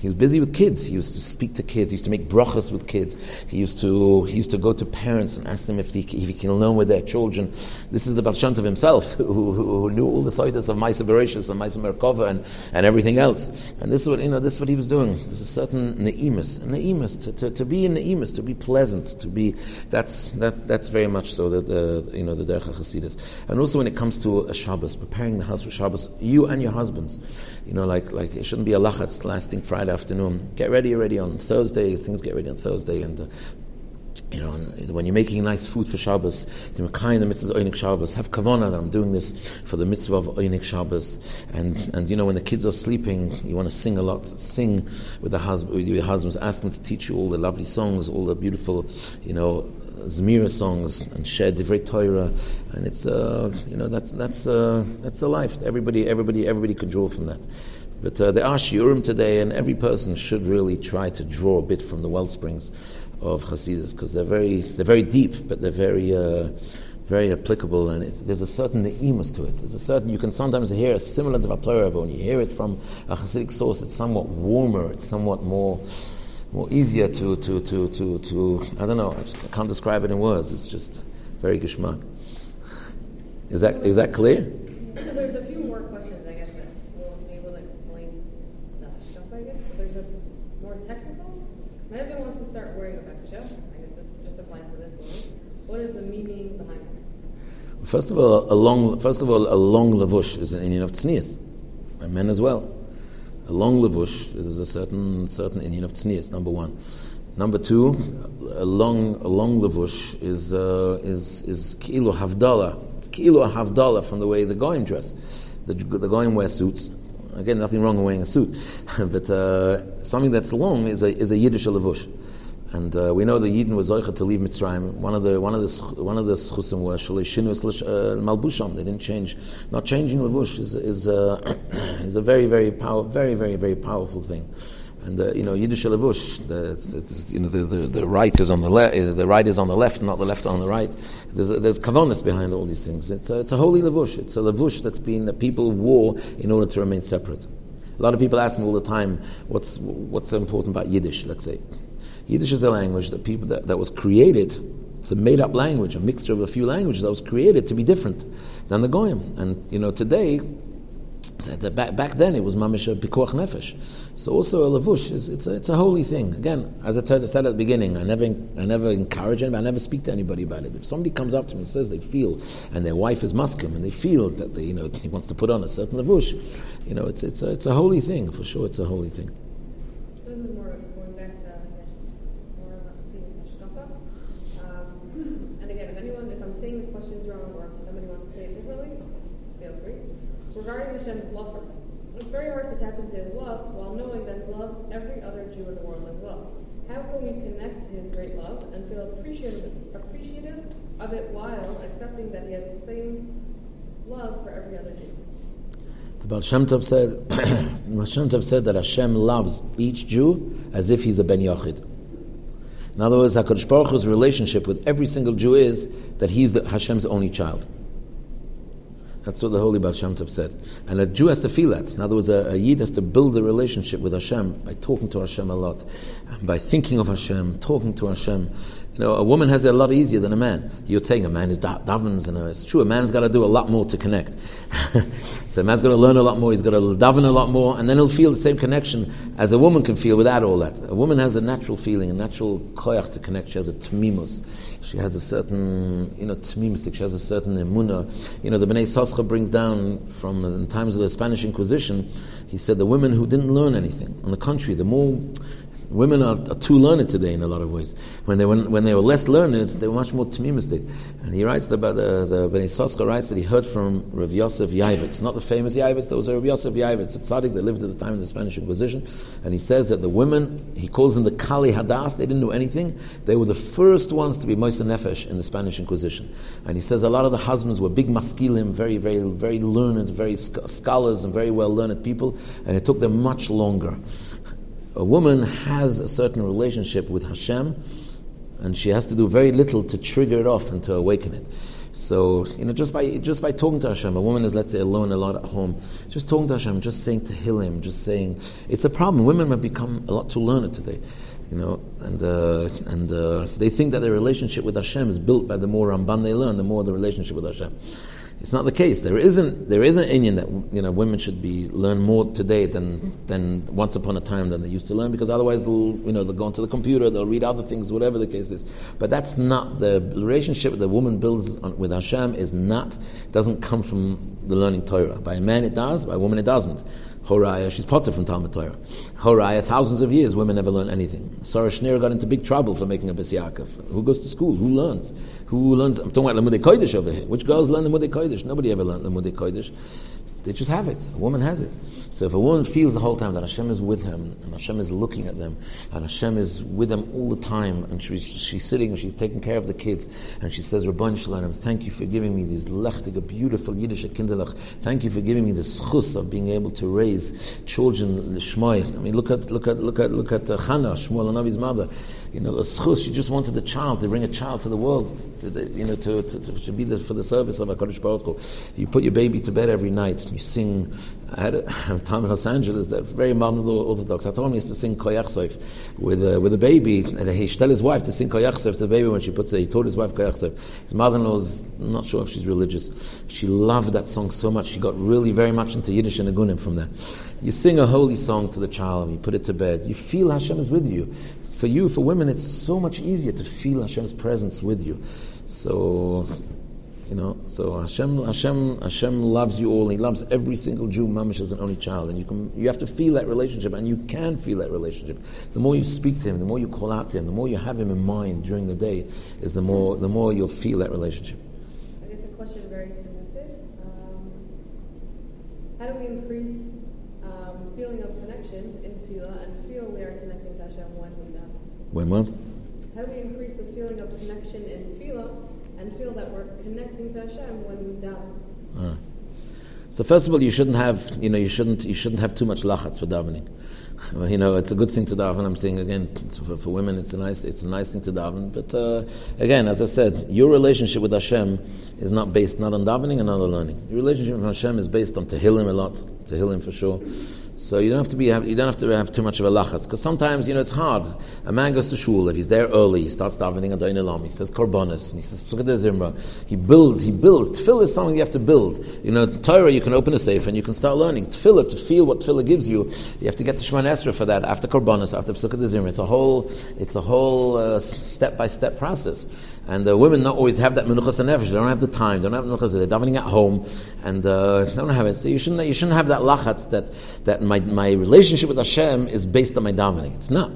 He was busy with kids. He used to speak to kids. He used to make brachas with kids. He used to he used to go to parents and ask them if, they, if he can learn with their children. This is the Baal Tov himself, [LAUGHS] who, who, knew all the soidas of Maisa Bereshis and Maisa Merkava and, and everything else. And this is what you know. This is what he was doing. There's a certain neimus, neimus to, to, to be in neimus, to be pleasant, to be. That's that, that's very much so that the you know the derech Hasidus. And also when it comes to a Shabbos, preparing the house for Shabbos, you and your husbands, you know, like like it shouldn't be a lachatz lasting Friday afternoon. Get ready already on Thursday. Things get ready on Thursday, and uh, you know, when you're making nice food for Shabbos, the Mekayim the mitzvah Oinik Shabbos, have kavana that I'm doing this for the mitzvah of Oinik Shabbos, and and you know when the kids are sleeping, you want to sing a lot, sing with the husband, with your husbands, ask them to teach you all the lovely songs, all the beautiful, you know, Zmira songs and shed divrei Torah, and it's uh, you know that's that's uh, that's the life. Everybody everybody everybody could draw from that. But uh, there are shiurim today, and every person should really try to draw a bit from the well springs of Hasidus because they're very they're very deep, but they're very uh, very applicable, and it, there's a certain neimus to it. There's a certain you can sometimes hear a similar Torah, but when you hear it from a Hasidic source, it's somewhat warmer. It's somewhat more more easier to to to to, to I don't know. I, just, I can't describe it in words. It's just very geschmack. Is that is that clear? There's a few more questions, I guess, that will be able to explain the stuff, I guess, but there's just more technical. My husband wants to start wearing a bakcha. I guess this just applies to this one. What is the meaning behind it? First of all, a long first of all, a long lavush is an Indian of tznius, by men as well a long levush is a certain certain Indian of tznius. Number one. Number two, a long a long levush is uh, is is kilo havdala. It's kilo havdala from the way the goyim dress. The, the goyim wear suits. Again, nothing wrong with wearing a suit, [LAUGHS] but uh, something that's long is a is a Yiddish levush. And uh, we know the Yidden was zoicha to leave Mitzrayim. One of the one of the one of the uh, malbusham. They didn't change. Not changing levush is is, uh, [CLEARS THROAT] is a very very power, very very very powerful thing. And uh, you know Yiddish levush, the, you know the, the, the, right is on the left, the right is on the left, not the left on the right. There's there's kavonis behind all these things. It's a, it's a holy levush. It's a levush that's been that people wore in order to remain separate. A lot of people ask me all the time, what's what's important about Yiddish? Let's say Yiddish is a language that people that, that was created. It's a made-up language, a mixture of a few languages that was created to be different than the goyim. And you know, today, back, back then it was mamish pikuach nefesh. So also a lavush is it's a, it's a holy thing. Again, as I said at the beginning, I never I never encourage anybody, I never speak to anybody about it. If somebody comes up to me and says they feel, and their wife is muskim, and they feel that they, you know he wants to put on a certain lavush, you know, it's it's a, it's a holy thing for sure. It's a holy thing. So this is more regarding Hashem's love for us. It's very hard to tap into His love while knowing that He loves every other Jew in the world as well. How can we connect to His great love and feel appreciative, appreciative of it while accepting that He has the same love for every other Jew? The Baal Shem Tov said, [COUGHS] Baal Shem Tov said that Hashem loves each Jew as if he's a Ben Yochid. In other words, HaKadosh Baruch Hu's relationship with every single Jew is that he's the, Hashem's only child. That's what the Holy Baal Shem Tov said. And a Jew has to feel that. In other words, a, a Yid has to build a relationship with Hashem by talking to Hashem a lot, by thinking of Hashem, talking to Hashem. Know, a woman has it a lot easier than a man. You're saying a man is da- davens, and uh, it's true. A man's got to do a lot more to connect. [LAUGHS] so a man's got to learn a lot more. He's got to daven a lot more, and then he'll feel the same connection as a woman can feel without all that. A woman has a natural feeling, a natural koyach to connect. She has a tmimus. She has a certain, you know, tmimistic. She has a certain emuna. You know, the Bnei Sascha brings down from the times of the Spanish Inquisition. He said the women who didn't learn anything. On the contrary, the more Women are, are, too learned today in a lot of ways. When they, were, when they were less learned, they were much more tamimistic. And he writes about the, the Bnei Soska writes that he heard from Rav Yosef Yavitz, not the famous Yavitz, there was a Rav Yosef Yavitz, a tzaddik that lived at the time of the Spanish Inquisition. And he says that the women, he calls them the Kali Hadas, they didn't know anything. They were the first ones to be Moisa Nefesh in the Spanish Inquisition. And he says a lot of the husbands were big maskilim, very, very, very learned, very scholars and very well learned people, and it took them much longer a woman has a certain relationship with Hashem, and she has to do very little to trigger it off and to awaken it. So, you know, just by just by talking to Hashem, a woman is, let's say, alone a lot at home, just talking to Hashem, just saying Tehillim, just saying, it's a problem. Women have become a lot too learned today, you know, and uh, and uh, they think that their relationship with Hashem is built by the more Ramban they learn, the more the relationship with Hashem. It's not the case. There isn't there is an Indian that you know women should be learn more today than than once upon a time than they used to learn because otherwise they'll you know they'll go into the computer they'll read other things whatever the case is. But that's not the relationship the woman builds on, with Hashem is not doesn't come from the learning Torah. By a man it does, by a woman it doesn't. Horaya, she's potter from Talmud Torah. Horaya, thousands of years, women never learn anything. Sarah Schenirer got into big trouble for making a Bes Who goes to school? Who learns? Who learns? I'm talking about Lamudei Kodesh over here. Which girls learn Lamudei Kodesh? Nobody ever learned Lamudei Kodesh. They just have it. A woman has it. So if a woman feels the whole time that Hashem is with him, and Hashem is looking at them, and Hashem is with them all the time, and she's, she's sitting and she's taking care of the kids, and she says, Rabban Shalom, thank you for giving me these lechtige, beautiful Yiddish kinderlach. Thank you for giving me the schus of being able to raise children l'shmai. I mean, look at look at look at look at uh, Chana, Shmuel Navi's mother. You know, a schus. She just wanted a child to bring a child to the world. To the, you know, to, to, to, to be the, for the service of Hakadosh Baruch Hu. You put your baby to bed every night. You sing. I had a, [LAUGHS] time in Los Angeles that very modern Orthodox. I told him used to sing Koyach Soif with a, with a baby. And he tell his wife to sing Koyach Soif to the baby when she puts it. He told his wife Koyach Soif. His mother-in-law was not sure if she's religious. She loved that song so much. She got really very much into Yiddish and Agunim from there. You sing a holy song to the child. You put it to bed. You feel Hashem is with you. For you, for women, it's so much easier to feel Hashem's presence with you. So you know, so Hashem, Hashem, Hashem loves you all. He loves every single Jew, mamish as an only child, and you can, you have to feel that relationship, and you can feel that relationship. The more you speak to him, the more you call out to him, the more you have him in mind during the day, is the more, the more you'll feel that relationship. I guess a question very connected. Um, how do we increase um, feeling of connection in tefillah and feel we are connecting to Hashem when we daven? When what? How do we increase the feeling of connection in tefillah and feel that we're connecting to Hashem when we daven. Ah. So first of all, you shouldn't have, you know, you shouldn't, you shouldn't have too much lachatz for davening. [LAUGHS] you know, it's a good thing to daven. I'm saying again, for, for, women, it's a nice, it's a nice thing to daven. But uh, again, as I said, your relationship with Hashem is not based not on davening and not on learning. Your relationship with Hashem is based on tehillim a lot, tehillim for sure. So you don't have to be you don't have to have too much of a lachatz because sometimes you know it's hard. A man goes to shul if he's there early, he starts davening Adoin Elam, he says korbanos, and he says Pesukah Zimra. He builds, he builds. Tefillah is something you have to build. You know, Torah you can open a safe and you can start learning. Tefillah to feel what Tefillah gives you, you have to get to Shemon esra for that after korbanos, after Pesukah Zimra. It's a whole it's a whole step by step process. And the women don't always have that menuchas nefesh. They don't have the time. They don't have menuchas. They're davening at home, and uh, they don't have it. So you shouldn't you shouldn't have that lachatz that that my my relationship with Hashem is based on my davening. It's not.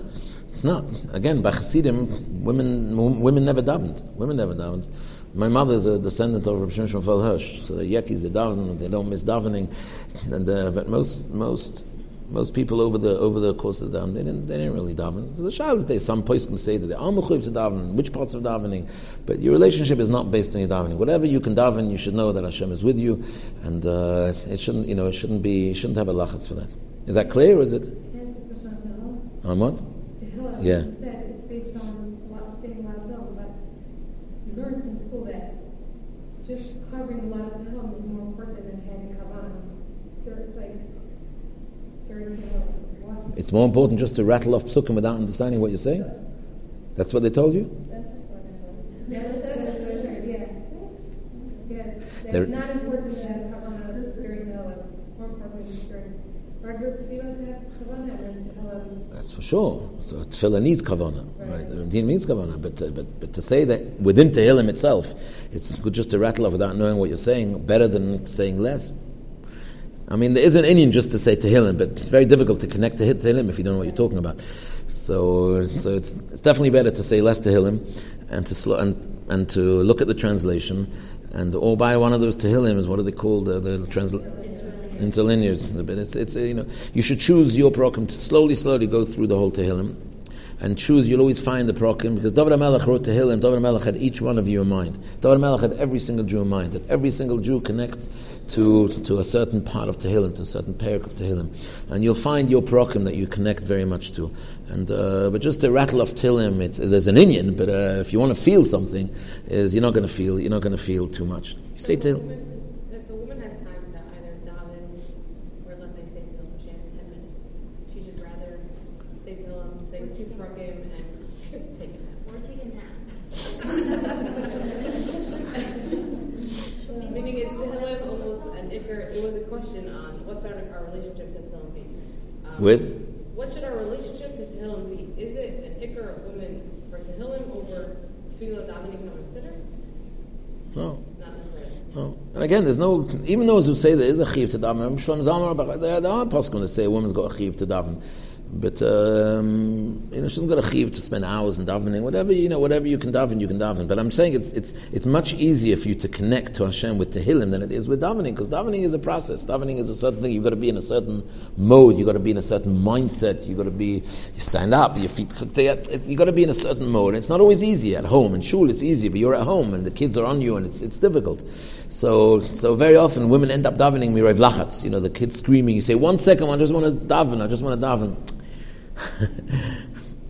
It's not. Again, by Chassidim, women women never davened. Women never davened. My mother is a descendant of Rabbi Shimon Hirsch. So the Yekis, they daven, they don't miss davening. And, uh, but most, most most people over the over the course of the daven, they didn't, they didn't really daven. The child day, some place can say that they are mechuyev to daven, which parts of davening, but your relationship is not based on your davening. Whatever you can daven, you should know that Hashem is with you, and uh, it shouldn't, you know, it shouldn't be, shouldn't have a lachatz for that. Is that clear, or is it? Yes, on what? Yeah. You said it's based on what saying Tehillim, but you learned in school that just covering a lot of Tehillim is more important than having kavanah. Like it's more important just to rattle off psukim without understanding what you're saying. That's what they told you. It's not important to have kavanah during more important during regular tefillah to have kavanah. That's for sure. So tefillah needs kavanah, right? The routine means kavanah, but, uh, but but to say that within tehillim itself, it's good just to rattle off without knowing what you're saying, better than saying less. I mean, there is an Indian just to say Tehillim, but it's very difficult to connect to Tehillim if you don't know what you're talking about. So, so it's, it's definitely better to say less Tehillim and to slow, and, and to look at the translation and or buy one of those Tehillim. What are they called? Uh, the translation interlinears. But it's, it's you know you should choose your program to slowly, slowly go through the whole Tehillim and choose, you'll always find the Prokim, because David HaMelech wrote to Tehillim, David HaMelech had each one of you in mind. David HaMelech had every single Jew in mind, that every single Jew connects to, to a certain part of Tehillim, to a certain parak of Tehillim. And you'll find your Prokim that you connect very much to. And, uh, but just the rattle of Tehillim, it's, there's an Indian, but uh, if you want to feel something, is you're not going to feel, you're not going to feel too much. You say Tehillim. If the woman has time to either daven, or let's say say Tehillim, she has ten minutes, she should rather say Tehillim, say two prakim, and take a nap. Or take a nap. Meaning is Tehillim almost an ikr, it was a question on what's our, our relationship to Tehillim be? Um, With? What should our relationship to Tehillim be? Is it an ikr of women for Tehillim over Tefillah from a sitter? No. Not necessarily. No. And again, there's no, even those who say there is a chiv to daven, Shalom Zalmar, but there, there are possible to say a woman's got a chiv to daven. But, um, you know, she hasn't got a chiv to spend hours in davening. Whatever, you know, whatever you can daven, you can daven. But I'm saying it's, it's, it's much easier for you to connect to Hashem with Tehillim than it is with davening, because davening is a process. Davening is a certain thing. You've got to be in a certain mode. You've got to be in a certain mindset. You've got to be, you stand up, your feet, you've got to be in a certain mode. It's not always easy at home. In shul, it's easy, but you're at home and the kids are on you and it's, it's difficult. So, so very often women end up davening mirev lachatz. You know, the kids screaming. You say, one second, I just want to daven. I just want to daven.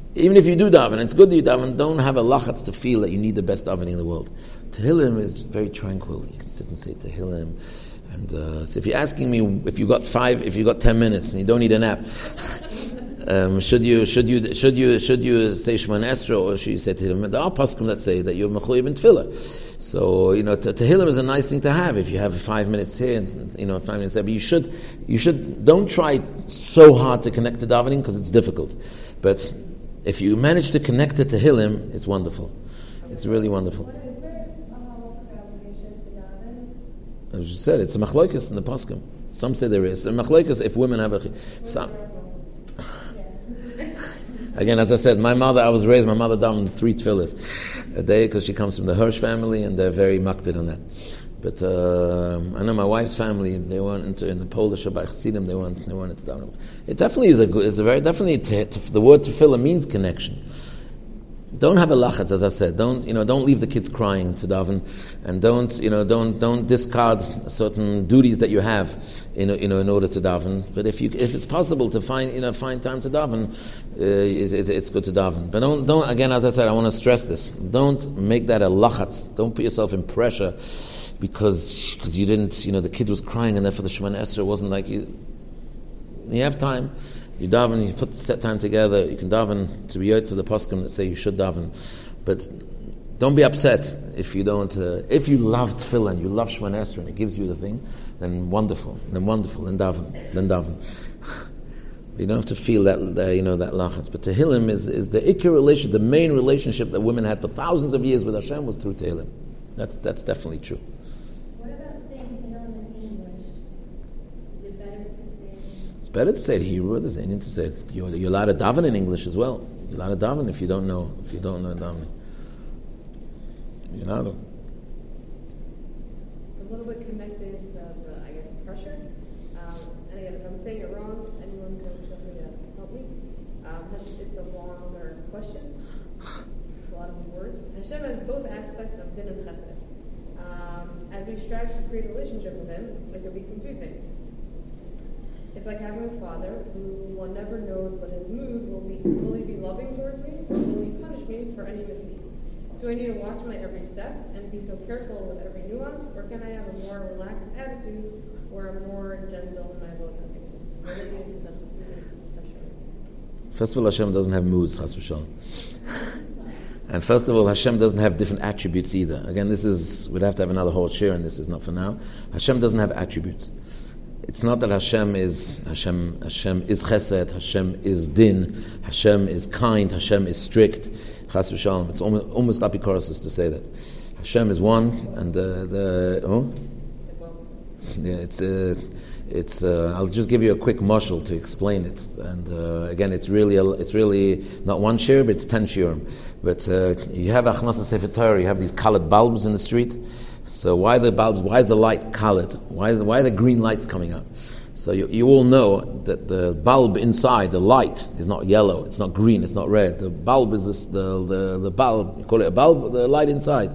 [LAUGHS] Even if you do daven, it's good that you daven, don't have a lachatz to feel that you need the best davening in the world. Tehillim is very tranquil. You can sit and say Tehillim. And uh, so if you're asking me if you got five, if you got ten minutes and you don't need a nap, [LAUGHS] um, should you should you should you should you say Shemon Esra or should you say Tehillim? There are paskim that say that you're mechuyev in tefillah. So you know, Tehillim is a nice thing to have if you have five minutes here, and, you know, five minutes there. But you should you should don't try so hard to connect to davening because it's difficult. But if you manage to connect it to Tehillim, it's wonderful. It's really wonderful. Is there a halacha obligation to daven? As you said, it's a machlokes in the paskim. Some say there is. A machlokes if women have a some. Again, as I said, my mother, I was raised, my mother davened three tefillahs a day because she comes from the Hirsch family and they're very makbid on that. But uh, I know my wife's family, they weren't into, in the Polish Shabbat Chassidim, they weren't, they weren't into davening. It definitely is a good, it's a very, definitely, te, te, the word tefillah means connection. Don't have a lachatz, as I said. Don't you know? Don't leave the kids crying to daven, and don't you know? Don't don't discard certain duties that you have, in, you know, in order to daven. But if you if it's possible to find you know find time to daven, uh, it, it, it's good to daven. But don't don't again, as I said, I want to stress this. Don't make that a lachatz. Don't put yourself in pressure because because you didn't you know the kid was crying and therefore the Shemana Esrei wasn't like you. You have time you daven, you put set time together, you can daven to be yotze the poskim that say you should daven. But don't be upset if you don't, uh, if you love tefillah and you love Shemana Esrei and it gives you the thing, then wonderful, then wonderful, then daven, then daven. [LAUGHS] you don't have to feel that, uh, you know, that lachatz. But Tehillim is, is the ikir relationship, the main relationship that women had for thousands of years with Hashem was through Tehillim. That's, that's definitely true. What about saying Tehillim in English? Is it better to say? It's better to say it Hebrew. There's anything to say it. You're, you're allowed to daven in English as well. You're allowed to daven if you don't know if you don't know davening. You're to. a little bit connected to the, I guess, pressure. Um, and again, if I'm saying it wrong, anyone can feel free to help me. Um, Hash- it's a longer question, a lot of words. Hashem has both aspects of din and chesed. Um, as we strive to create a relationship with Him, it can be confusing. It's like having a father who one never knows what his mood will be. Will he be loving towards me, or will he punish me for any misdeed? Do I need to watch my every step and be so careful with every nuance, or can I have a more relaxed attitude or a more gentle in my pressure. First of all, Hashem doesn't have moods. And first of all, Hashem doesn't have different attributes either. Again, this is, we'd have to have another whole share, and this is not for now. Hashem doesn't have attributes. It's not that Hashem is, Hashem, Hashem is chesed, Hashem is din, Hashem is kind, Hashem is strict. Chas v'shalom. It's almost, almost apikoros to say that. Hashem is one, and uh, the, oh? Yeah, it's uh, it's uh, I'll just give you a quick mushal to explain it. And uh, again, it's really a, it's really not one share, but it's ten shirim. But uh, you have achnasa sefer Torah, you have these colored bulbs in the street. So why the bulbs? Why is the light colored? Why is why are the green lights coming up? So you, you all know that the bulb inside, the light, is not yellow, it's not green, it's not red. The bulb is this, the, the, the bulb, you call it a bulb, the light inside.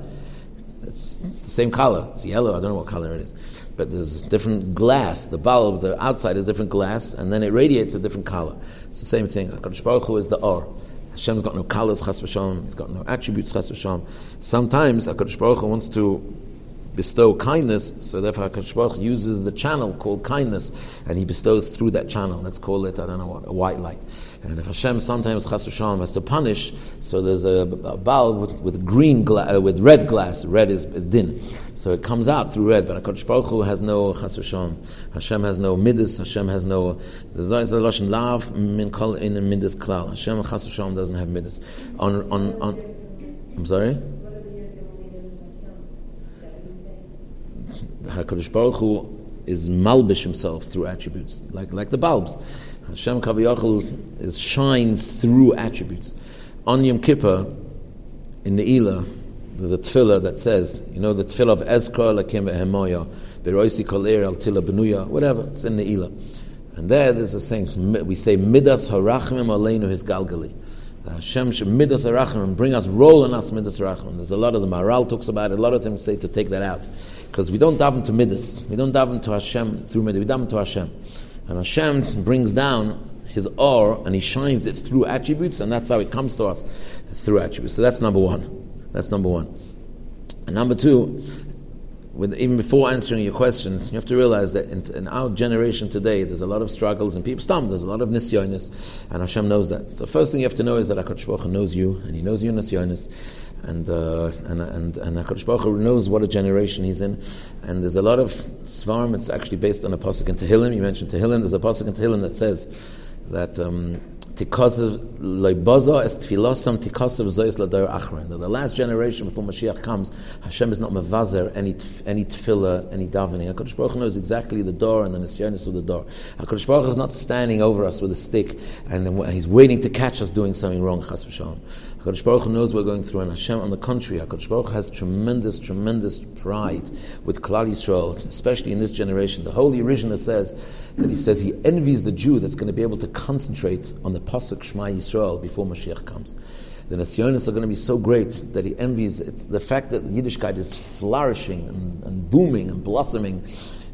It's, it's the same color. It's yellow, I don't know what color it is. But there's different glass. The bulb, the outside is different glass, and then it radiates a different color. It's the same thing. HaKadosh Baruch Hu is the or. Hashem's got no colors, chas v'shalom. He's got no attributes, chas v'shalom. Sometimes HaKadosh Baruch Hu wants to bestow kindness, so therefore HaKadosh Baruch uses the channel called kindness, and he bestows through that channel. Let's call it, I don't know what, a white light. And if Hashem sometimes Chas Shalom has to punish, so there's a, a bulb with, with green gla- uh, with red glass. Red is, is din, so it comes out through red. But Hakadosh Baruch Hu has no Chas Shalom. Hashem has no midas. Hashem has no. There's a lashon lav min kol in midas klal. Hashem Chas Shalom doesn't have midas. On on on. I'm sorry. Hakadosh Baruch Hu is malbish himself through attributes, like like the bulbs. Hashem Kaviyachal is shines through attributes. On Yom Kippur, in the Ela, there's a tefillah that says, you know, the tefillah of Ezkar Lakim Behemoya, Beroisi Kolir Al Tila Benuya, whatever. It's in the Ela, and there there's a saying we say Midas Harachmim Aleinu His Galgali. Hashem midas arachim, bring us, roll on us midas arachim. There's a lot of the Maral talks about it. A lot of them say to take that out because we don't daven to midas. We don't daven to Hashem through midas. We daven to Hashem, and Hashem brings down His or and He shines it through attributes, and that's how it comes to us through attributes. So that's number one. That's number one. And number two, with, even before answering your question, you have to realize that in, in, our generation today, there's a lot of struggles and people stumble. There's a lot of nisyonis, and Hashem knows that. So first thing you have to know is that Hakadosh Baruch Hu knows you, and He knows your nisyonis, and uh, and and and Hakadosh Baruch Hu knows what a generation He's in. And there's a lot of svarim. It's actually based on a pasuk in Tehillim. You mentioned Tehillim. There's a pasuk in Tehillim that says that. Um. The last generation before Mashiach comes, Hashem is not mevazer any any tefillah, any davening. Hakadosh Baruch Hu knows exactly the door and the nisyanis of the door. Hakadosh Baruch Hu is not standing over us with a stick and he's waiting to catch us doing something wrong. Chas v'shalom. HaKadosh Baruch Hu knows we're going through, and Hashem, on the contrary, HaKadosh Baruch Hu has tremendous, tremendous pride with Klal Yisrael, especially in this generation. The Holy Originator says that he says he envies the Jew that's going to be able to concentrate on the Pasuk Shema Yisrael before Mashiach comes. The Nasyonis are going to be so great that he envies the fact that Yiddishkeit is flourishing and, and booming and blossoming.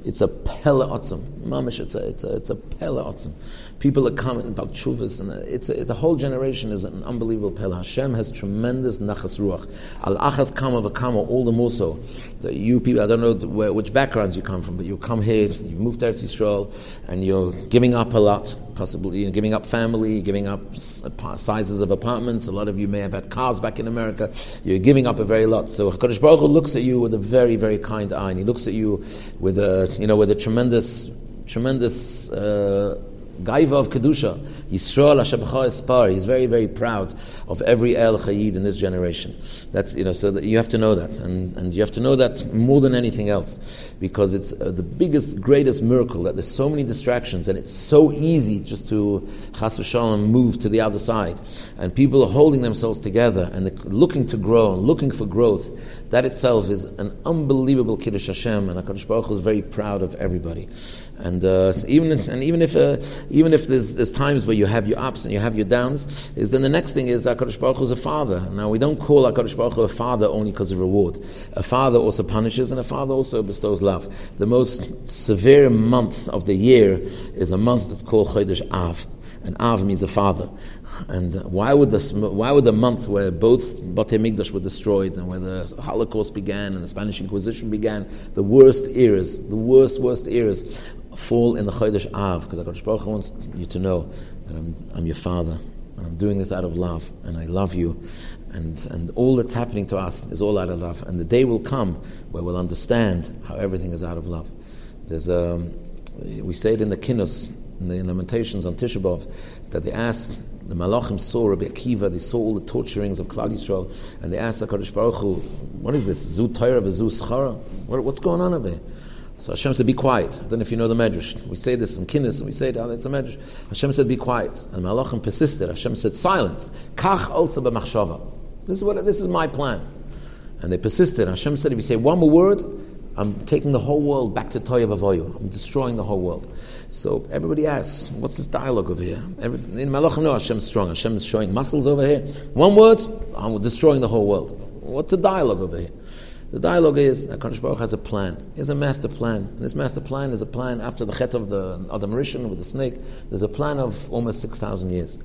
It's a pele otzim. Mamish, it's a, it's a, it's a pele otzim. People are coming about chuvas, and uh, it's a, the whole generation is an unbelievable pele. Hashem has tremendous nachas ruach. Al achas kama v'kama, all the more so. That you people, I don't know where, which backgrounds you come from, but you come here, you move to Eretz Yisrael, and you're giving up a lot, possibly you know, giving up family, giving up sizes of apartments. A lot of you may have had cars back in America. You're giving up a very lot. So Hakadosh Baruch Hu looks at you with a very, very kind eye, and He looks at you with a, you know, with a tremendous, tremendous. Uh, Gaiva of Kedusha, Yisrael Espar. He's very, very proud of every El Chayid in this generation. That's, you know, so that you have to know that. And, and you have to know that more than anything else. Because it's uh, the biggest, greatest miracle that there's so many distractions and it's so easy just to, Chas v'shalom, move to the other side. And people are holding themselves together and looking to grow and looking for growth. That itself is an unbelievable Kiddush Hashem. And HaKadosh Baruch Hu is very proud of everybody. And uh, so even and even if uh, even if there's, there's times where you have your ups and you have your downs, is then the next thing is Hakadosh Baruch Hu is a father. Now we don't call Hakadosh Baruch Hu a father only because of reward. A father also punishes, and a father also bestows love. The most severe month of the year is a month that's called Chodesh Av, and Av means a father. And why would the why would the month where both Batei Mikdash were destroyed and where the Holocaust began and the Spanish Inquisition began, the worst eras, the worst worst eras, fall in the Chodesh Av, because HaKadosh Baruch Hu wants you to know that I'm, I'm your father, and I'm doing this out of love, and I love you, and, and all that's happening to us is all out of love. And the day will come where we'll understand how everything is out of love. There's a, we say it in the Kinus, in the Lamentations on Tisha B'Av, that they asked, the Malachim saw Rabbi Akiva, they saw all the torturings of Klal Yisrael, and they asked HaKadosh Baruch Hu, what is this? Zu Torah v'zu Schara? What, what's going on over here? So Hashem said, be quiet. I don't know if you know the Medrash. We say this in Kinnis, and we say it, oh, it's a Medrash. Hashem said, be quiet. And Malachim persisted. Hashem said, silence. Kach also b'machshava. This is what, this is my plan. And they persisted. Hashem said, if you say one more word, I'm taking the whole world back to Toyav Avoyu. I'm destroying the whole world. So everybody asks, what's this dialogue over here? Every, in Malachim, no, Hashem's strong. Hashem is showing muscles over here. One word, I'm destroying the whole world. What's the dialogue over here? The dialogue is that Kadosh Baruch has a plan. He has a master plan. And this master plan is a plan after the chet of the Adam Rishon with the snake. There's a plan of almost 6,000 years.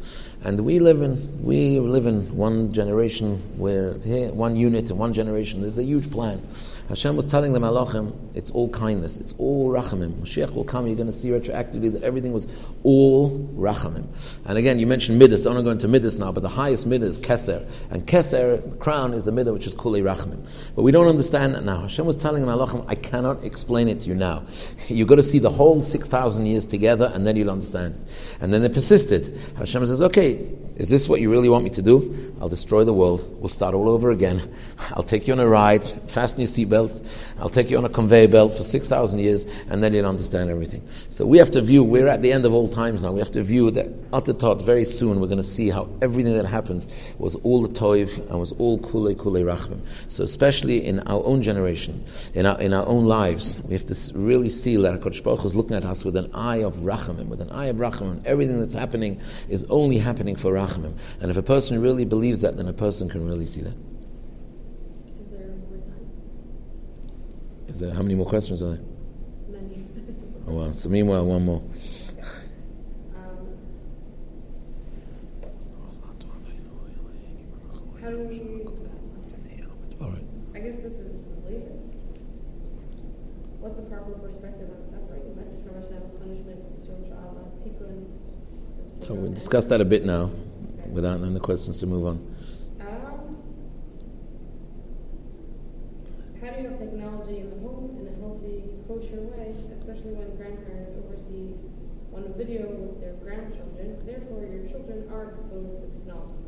And we live in, we live in one generation where, here, one unit in one generation, there's a huge plan. Hashem was telling the Malachim, it's all kindness, it's all rachamim. Mashiach will come, you're going to see retroactively that everything was all rachamim. And again, you mentioned Midas, I'm not going to Midas now, but the highest Midas is Keser. And Keser, the crown, is the Midah which is Kulei rachamim. But we don't understand that now. Hashem was telling the Malachim, I cannot explain it to you now. [LAUGHS] You've got to see the whole 6,000 years together, and then you'll understand it. And then they persisted. Hashem says, okay, is this what you really want me to do? I'll destroy the world. We'll start all over again. I'll take you on a ride, fasten your seatbelts. I'll take you on a conveyor belt for 6,000 years, and then you'll understand everything. So we have to view, we're at the end of all times now, we have to view that top, very soon, we're going to see how everything that happened was all the toiv and was all kule kule rachmim. So especially in our own generation, in our, in our own lives, we have to really see that HaKadosh Baruch is looking at us with an eye of rachamim, with an eye of rachamim. Everything that's happening is only happening for rachamim. And if a person really believes that, then a person can really see that. Is there, more time? Is there, how many more questions are there? Many. [LAUGHS] Oh, wow. So meanwhile, one more. Um, how do we? All right. I guess this is related. What's the proper perspective on suffering? The message from Hashem, punishment, Yisroel Sha'ala, Tikkun. So we discussed that a bit now, without any questions to move on. Um, how do you have technology in the home in a healthy, kosher way, especially when grandparents overseas want to video with their grandchildren? Therefore, your children are exposed to technology.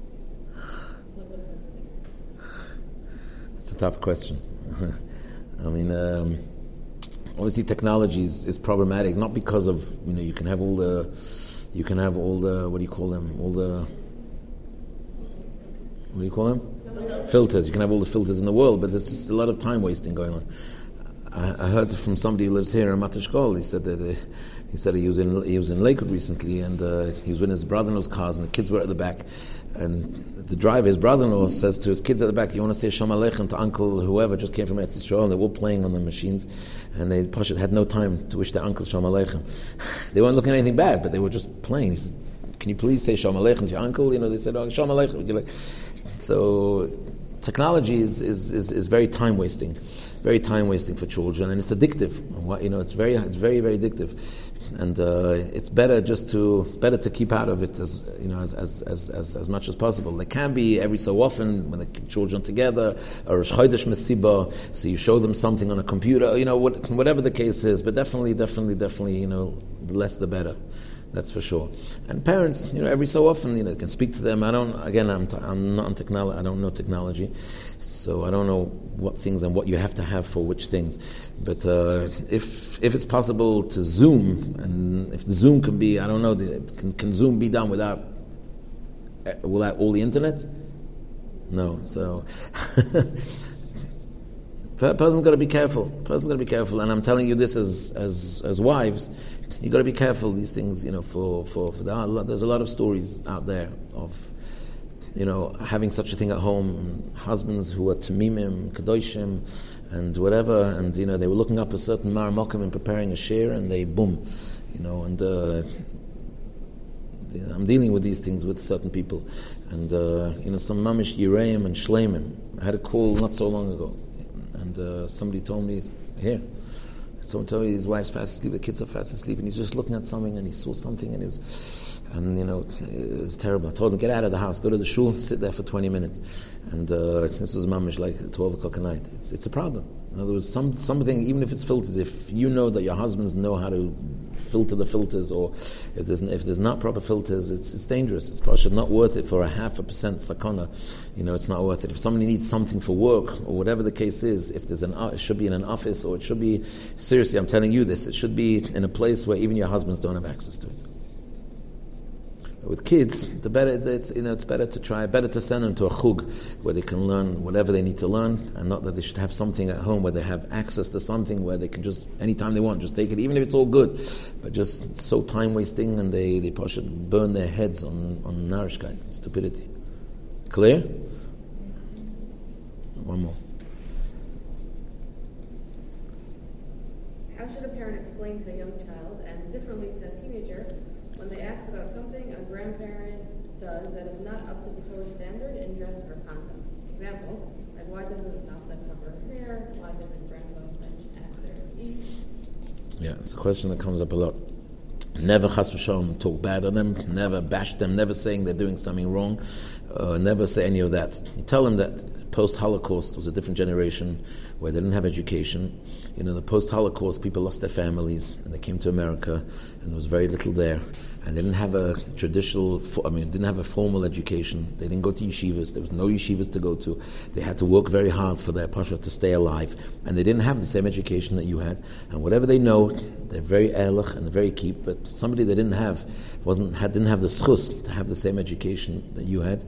What would that be? It's a tough question. [LAUGHS] I mean, um, obviously, technology is, is problematic, not because of you know you can have all the you can have all the what do you call them all the what do you call them filters. You can have all the filters in the world, but there's just a lot of time wasting going on. I, I heard from somebody who lives here in Matashkol. He said that uh, he said he was in he was in Lakewood recently, and uh, he was with his brother-in-law's cars, and the kids were at the back. And the driver, his brother-in-law, says to his kids at the back, "You want to say Shalom Aleichem to Uncle whoever just came from Eretz Yisrael?" And they were playing on the machines, and they Pashat had no time to wish their uncle Shalom Aleichem. [LAUGHS] They weren't looking at anything bad, but they were just playing. He "Can you please say Shalom Aleichem to your uncle?" You know, they said, "Oh, Shalom Aleichem." Like, so technology is, is, is, is very time wasting, very time wasting for children, and it's addictive. You know, it's very it's very very addictive, and uh, it's better just to better to keep out of it as you know as, as, as, as, as much as possible. There can be every so often when the children together or chodesh mesiba, so you show them something on a computer, you know, what, whatever the case is. But definitely, definitely, definitely, you know, the less the better. That's for sure. And parents, you know, every so often, you know, can speak to them. I don't. Again, I'm, t- I'm not on technology. I don't know technology, so I don't know what things and what you have to have for which things. But uh, if if it's possible to Zoom, and if the Zoom can be, I don't know, the, can, can Zoom be done without uh, without all the internet? No. So. [LAUGHS] Person's got to be careful. Person's got to be careful, and I'm telling you this as as as wives you got to be careful these things. You know, for for, for the, there's a lot of stories out there of you know having such a thing at home, husbands who are tamimim, kadoshim, and whatever, and you know they were looking up a certain maramokim and preparing a share, and they boom, you know, and. Uh, I'm dealing with these things with certain people, and uh, you know some mamish yireim and shleimim. I had a call not so long ago, and uh, somebody told me here Me his wife's fast asleep, the kids are fast asleep, and he's just looking at something and he saw something and it was, and you know, it was terrible. I told him, get out of the house, go to the shul, sit there for 20 minutes. And uh, this was mamish like 12 o'clock at night. It's, it's a problem. In other words, some, something, even if it's filtered, if you know that your husbands know how to filter the filters, or if there's, if there's not proper filters, it's, it's dangerous. It's probably not worth it for a half a percent sakana. You know, it's not worth it. If somebody needs something for work, or whatever the case is, if there's an, it should be in an office, or it should be, seriously, I'm telling you this, it should be in a place where even your husbands don't have access to it with kids, the better it's you know it's better to try better to send them to a chug where they can learn whatever they need to learn, and not that they should have something at home where they have access to something where they can just anytime they want just take it, even if it's all good, but just so time wasting and they they should burn their heads on on narishkeit, stupidity. Clear? One more. How should a parent explain to a young child and differently to a teenager when they ask about something a grandparent does that is not up to the Torah standard in dress or conduct. Example, like why doesn't Southside cover her hair? Why doesn't grandpa French after eat? Yeah, it's a question that comes up a lot. Never chas v'shalom talk bad on them, never bash them, never saying they're doing something wrong, uh, never say any of that. You tell them that post-Holocaust was a different generation where they didn't have education. You know, the post-Holocaust people lost their families and they came to America and there was very little there and they didn't have a traditional, I mean, didn't have a formal education. They didn't go to yeshivas. There was no yeshivas to go to. They had to work very hard for their pasha to stay alive, and they didn't have the same education that you had. And whatever they know, they're very ehrlich and they're very keep. But somebody they didn't have wasn't had, didn't have the schus to have the same education that you had.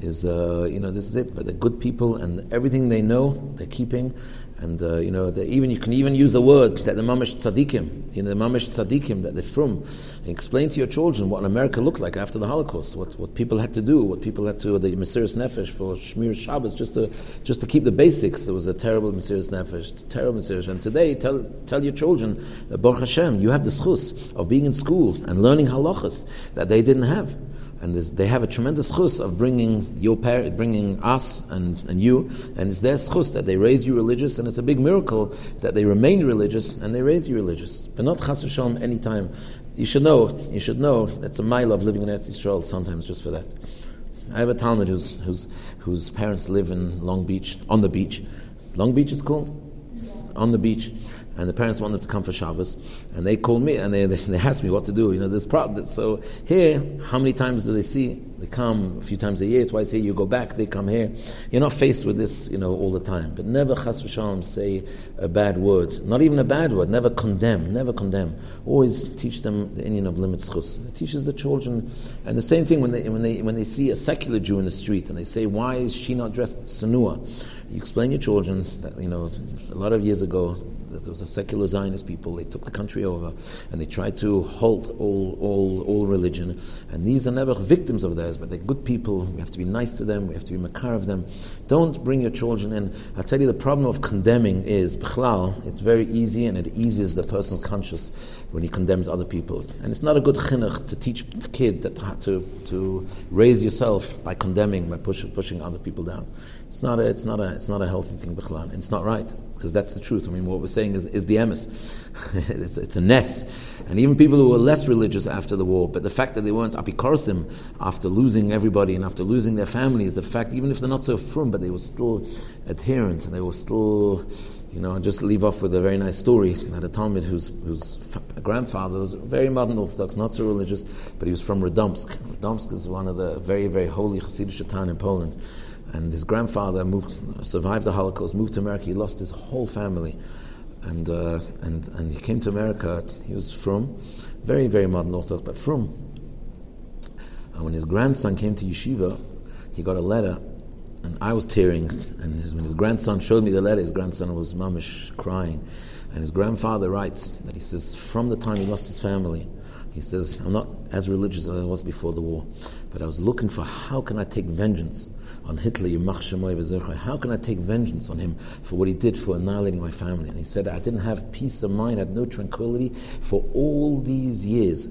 Is uh, you know this is it. But they're good people, and everything they know they're keeping, and uh, you know, even you can even use the word that the mamish tzaddikim, you know, the mamish tzaddikim that they're from. explain to your children what America looked like after the Holocaust, what, what people had to do, what people had to the Mesiris Nefesh for Shmir Shabbos, just to just to keep the basics. There was a terrible Mesiris Nefesh, terrible Mesiris. And today, tell tell your children Baruch Hashem, you have the schus of being in school and learning halachas that they didn't have and they have a tremendous chus of bringing your parent, bringing us and, and you, and it's their chus that they raise you religious, and it's a big miracle that they remain religious and they raise you religious. But not chas v'shalom anytime. You should know, you should know, it's a mile of living in Eretz Yisrael sometimes just for that. I have a Talmud whose, whose, whose parents live in Long Beach, on the beach. Long Beach it's called? On the beach and the parents want them to come for Shabbos, and they call me and they, [LAUGHS] they, ask me what to do. You know, this problem. So here, how many times do they see? They come a few times a year, twice a year. You go back, they come here. You're not faced with this, you know, all the time. But never chas v'shalom say a bad word. Not even a bad word. Never condemn. Never condemn. Always teach them the Indian of limits chus. It teaches the children, and the same thing when they when they when they see a secular Jew in the street and they say, "Why is she not dressed sanua?" You explain your children that you know a lot of years ago there was a secular Zionist people. They took the country over and they tried to halt all, all, all religion. And these are never victims of theirs, but they're good people. We have to be nice to them. We have to be makar of them. Don't bring your children in. I tell you, the problem of condemning is, bichlal, it's very easy and it eases the person's conscience when he condemns other people. And it's not a good chinuch to teach kids that to, to raise yourself by condemning, by push, pushing other people down. It's not a, it's not a, it's not a healthy thing, bichlal. It's not right because that's the truth. I mean, what we're saying is, is the emes. [LAUGHS] it's, it's, a ness. And even people who were less religious after the war, but the fact that they weren't apikorsim after losing everybody and after losing their families, the fact, even if they're not so frum, but they were still adherent and they were still, you know, I'll just leave off with a very nice story. I had a Talmud whose, whose grandfather was very modern Orthodox, not so religious, but he was from Radomsk. Radomsk is one of the very, very holy Hasidic town in Poland. And his grandfather moved, survived the Holocaust, moved to America. He lost his whole family, and uh, and and he came to America. He was from very very modern Orthodox, but from. And when his grandson came to yeshiva, he got a letter, and I was tearing. And his, when his grandson showed me the letter, his grandson was mamish crying, and his grandfather writes that he says from the time he lost his family. He says, I'm not as religious as I was before the war, but I was looking for how can I take vengeance on Hitler, how can I take vengeance on him for what he did for annihilating my family? And he said, I didn't have peace of mind, I had no tranquility for all these years.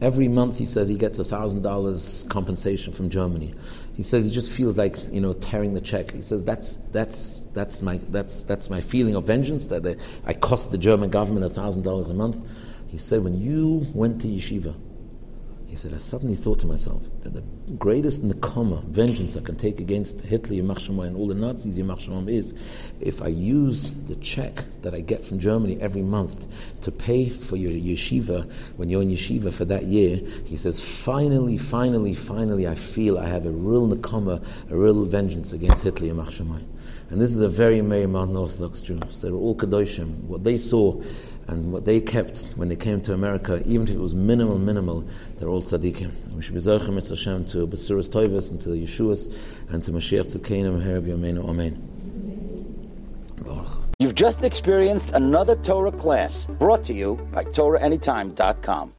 Every month, he says he gets $1,000 compensation from Germany. He says he just feels like, you know, tearing the check. He says that's, that's, that's, my, that's, that's my feeling of vengeance, that I cost the German government $1,000 a month. He said, when you went to yeshiva, He said, I suddenly thought to myself that the greatest nakama, vengeance I can take against Hitler, Yimach and all the Nazis, Yimach is if I use the check that I get from Germany every month to pay for your yeshiva when you're in yeshiva for that year. He says, finally, finally, finally, I feel I have a real nakama, a real vengeance against Hitler, Yimach And this is a very Mary Mountain Orthodox Jews. They were all Kadoshim. What they saw and what they kept when they came to America, even if it was minimal, minimal, they're all tzaddikim. We should be zaychim Hashem to Basuras Toivas and to the Yeshuas and to Mashiach Tzidkeinu Herab Yomeinu. Amen. You've just experienced another Torah class brought to you by TorahAnytime.com.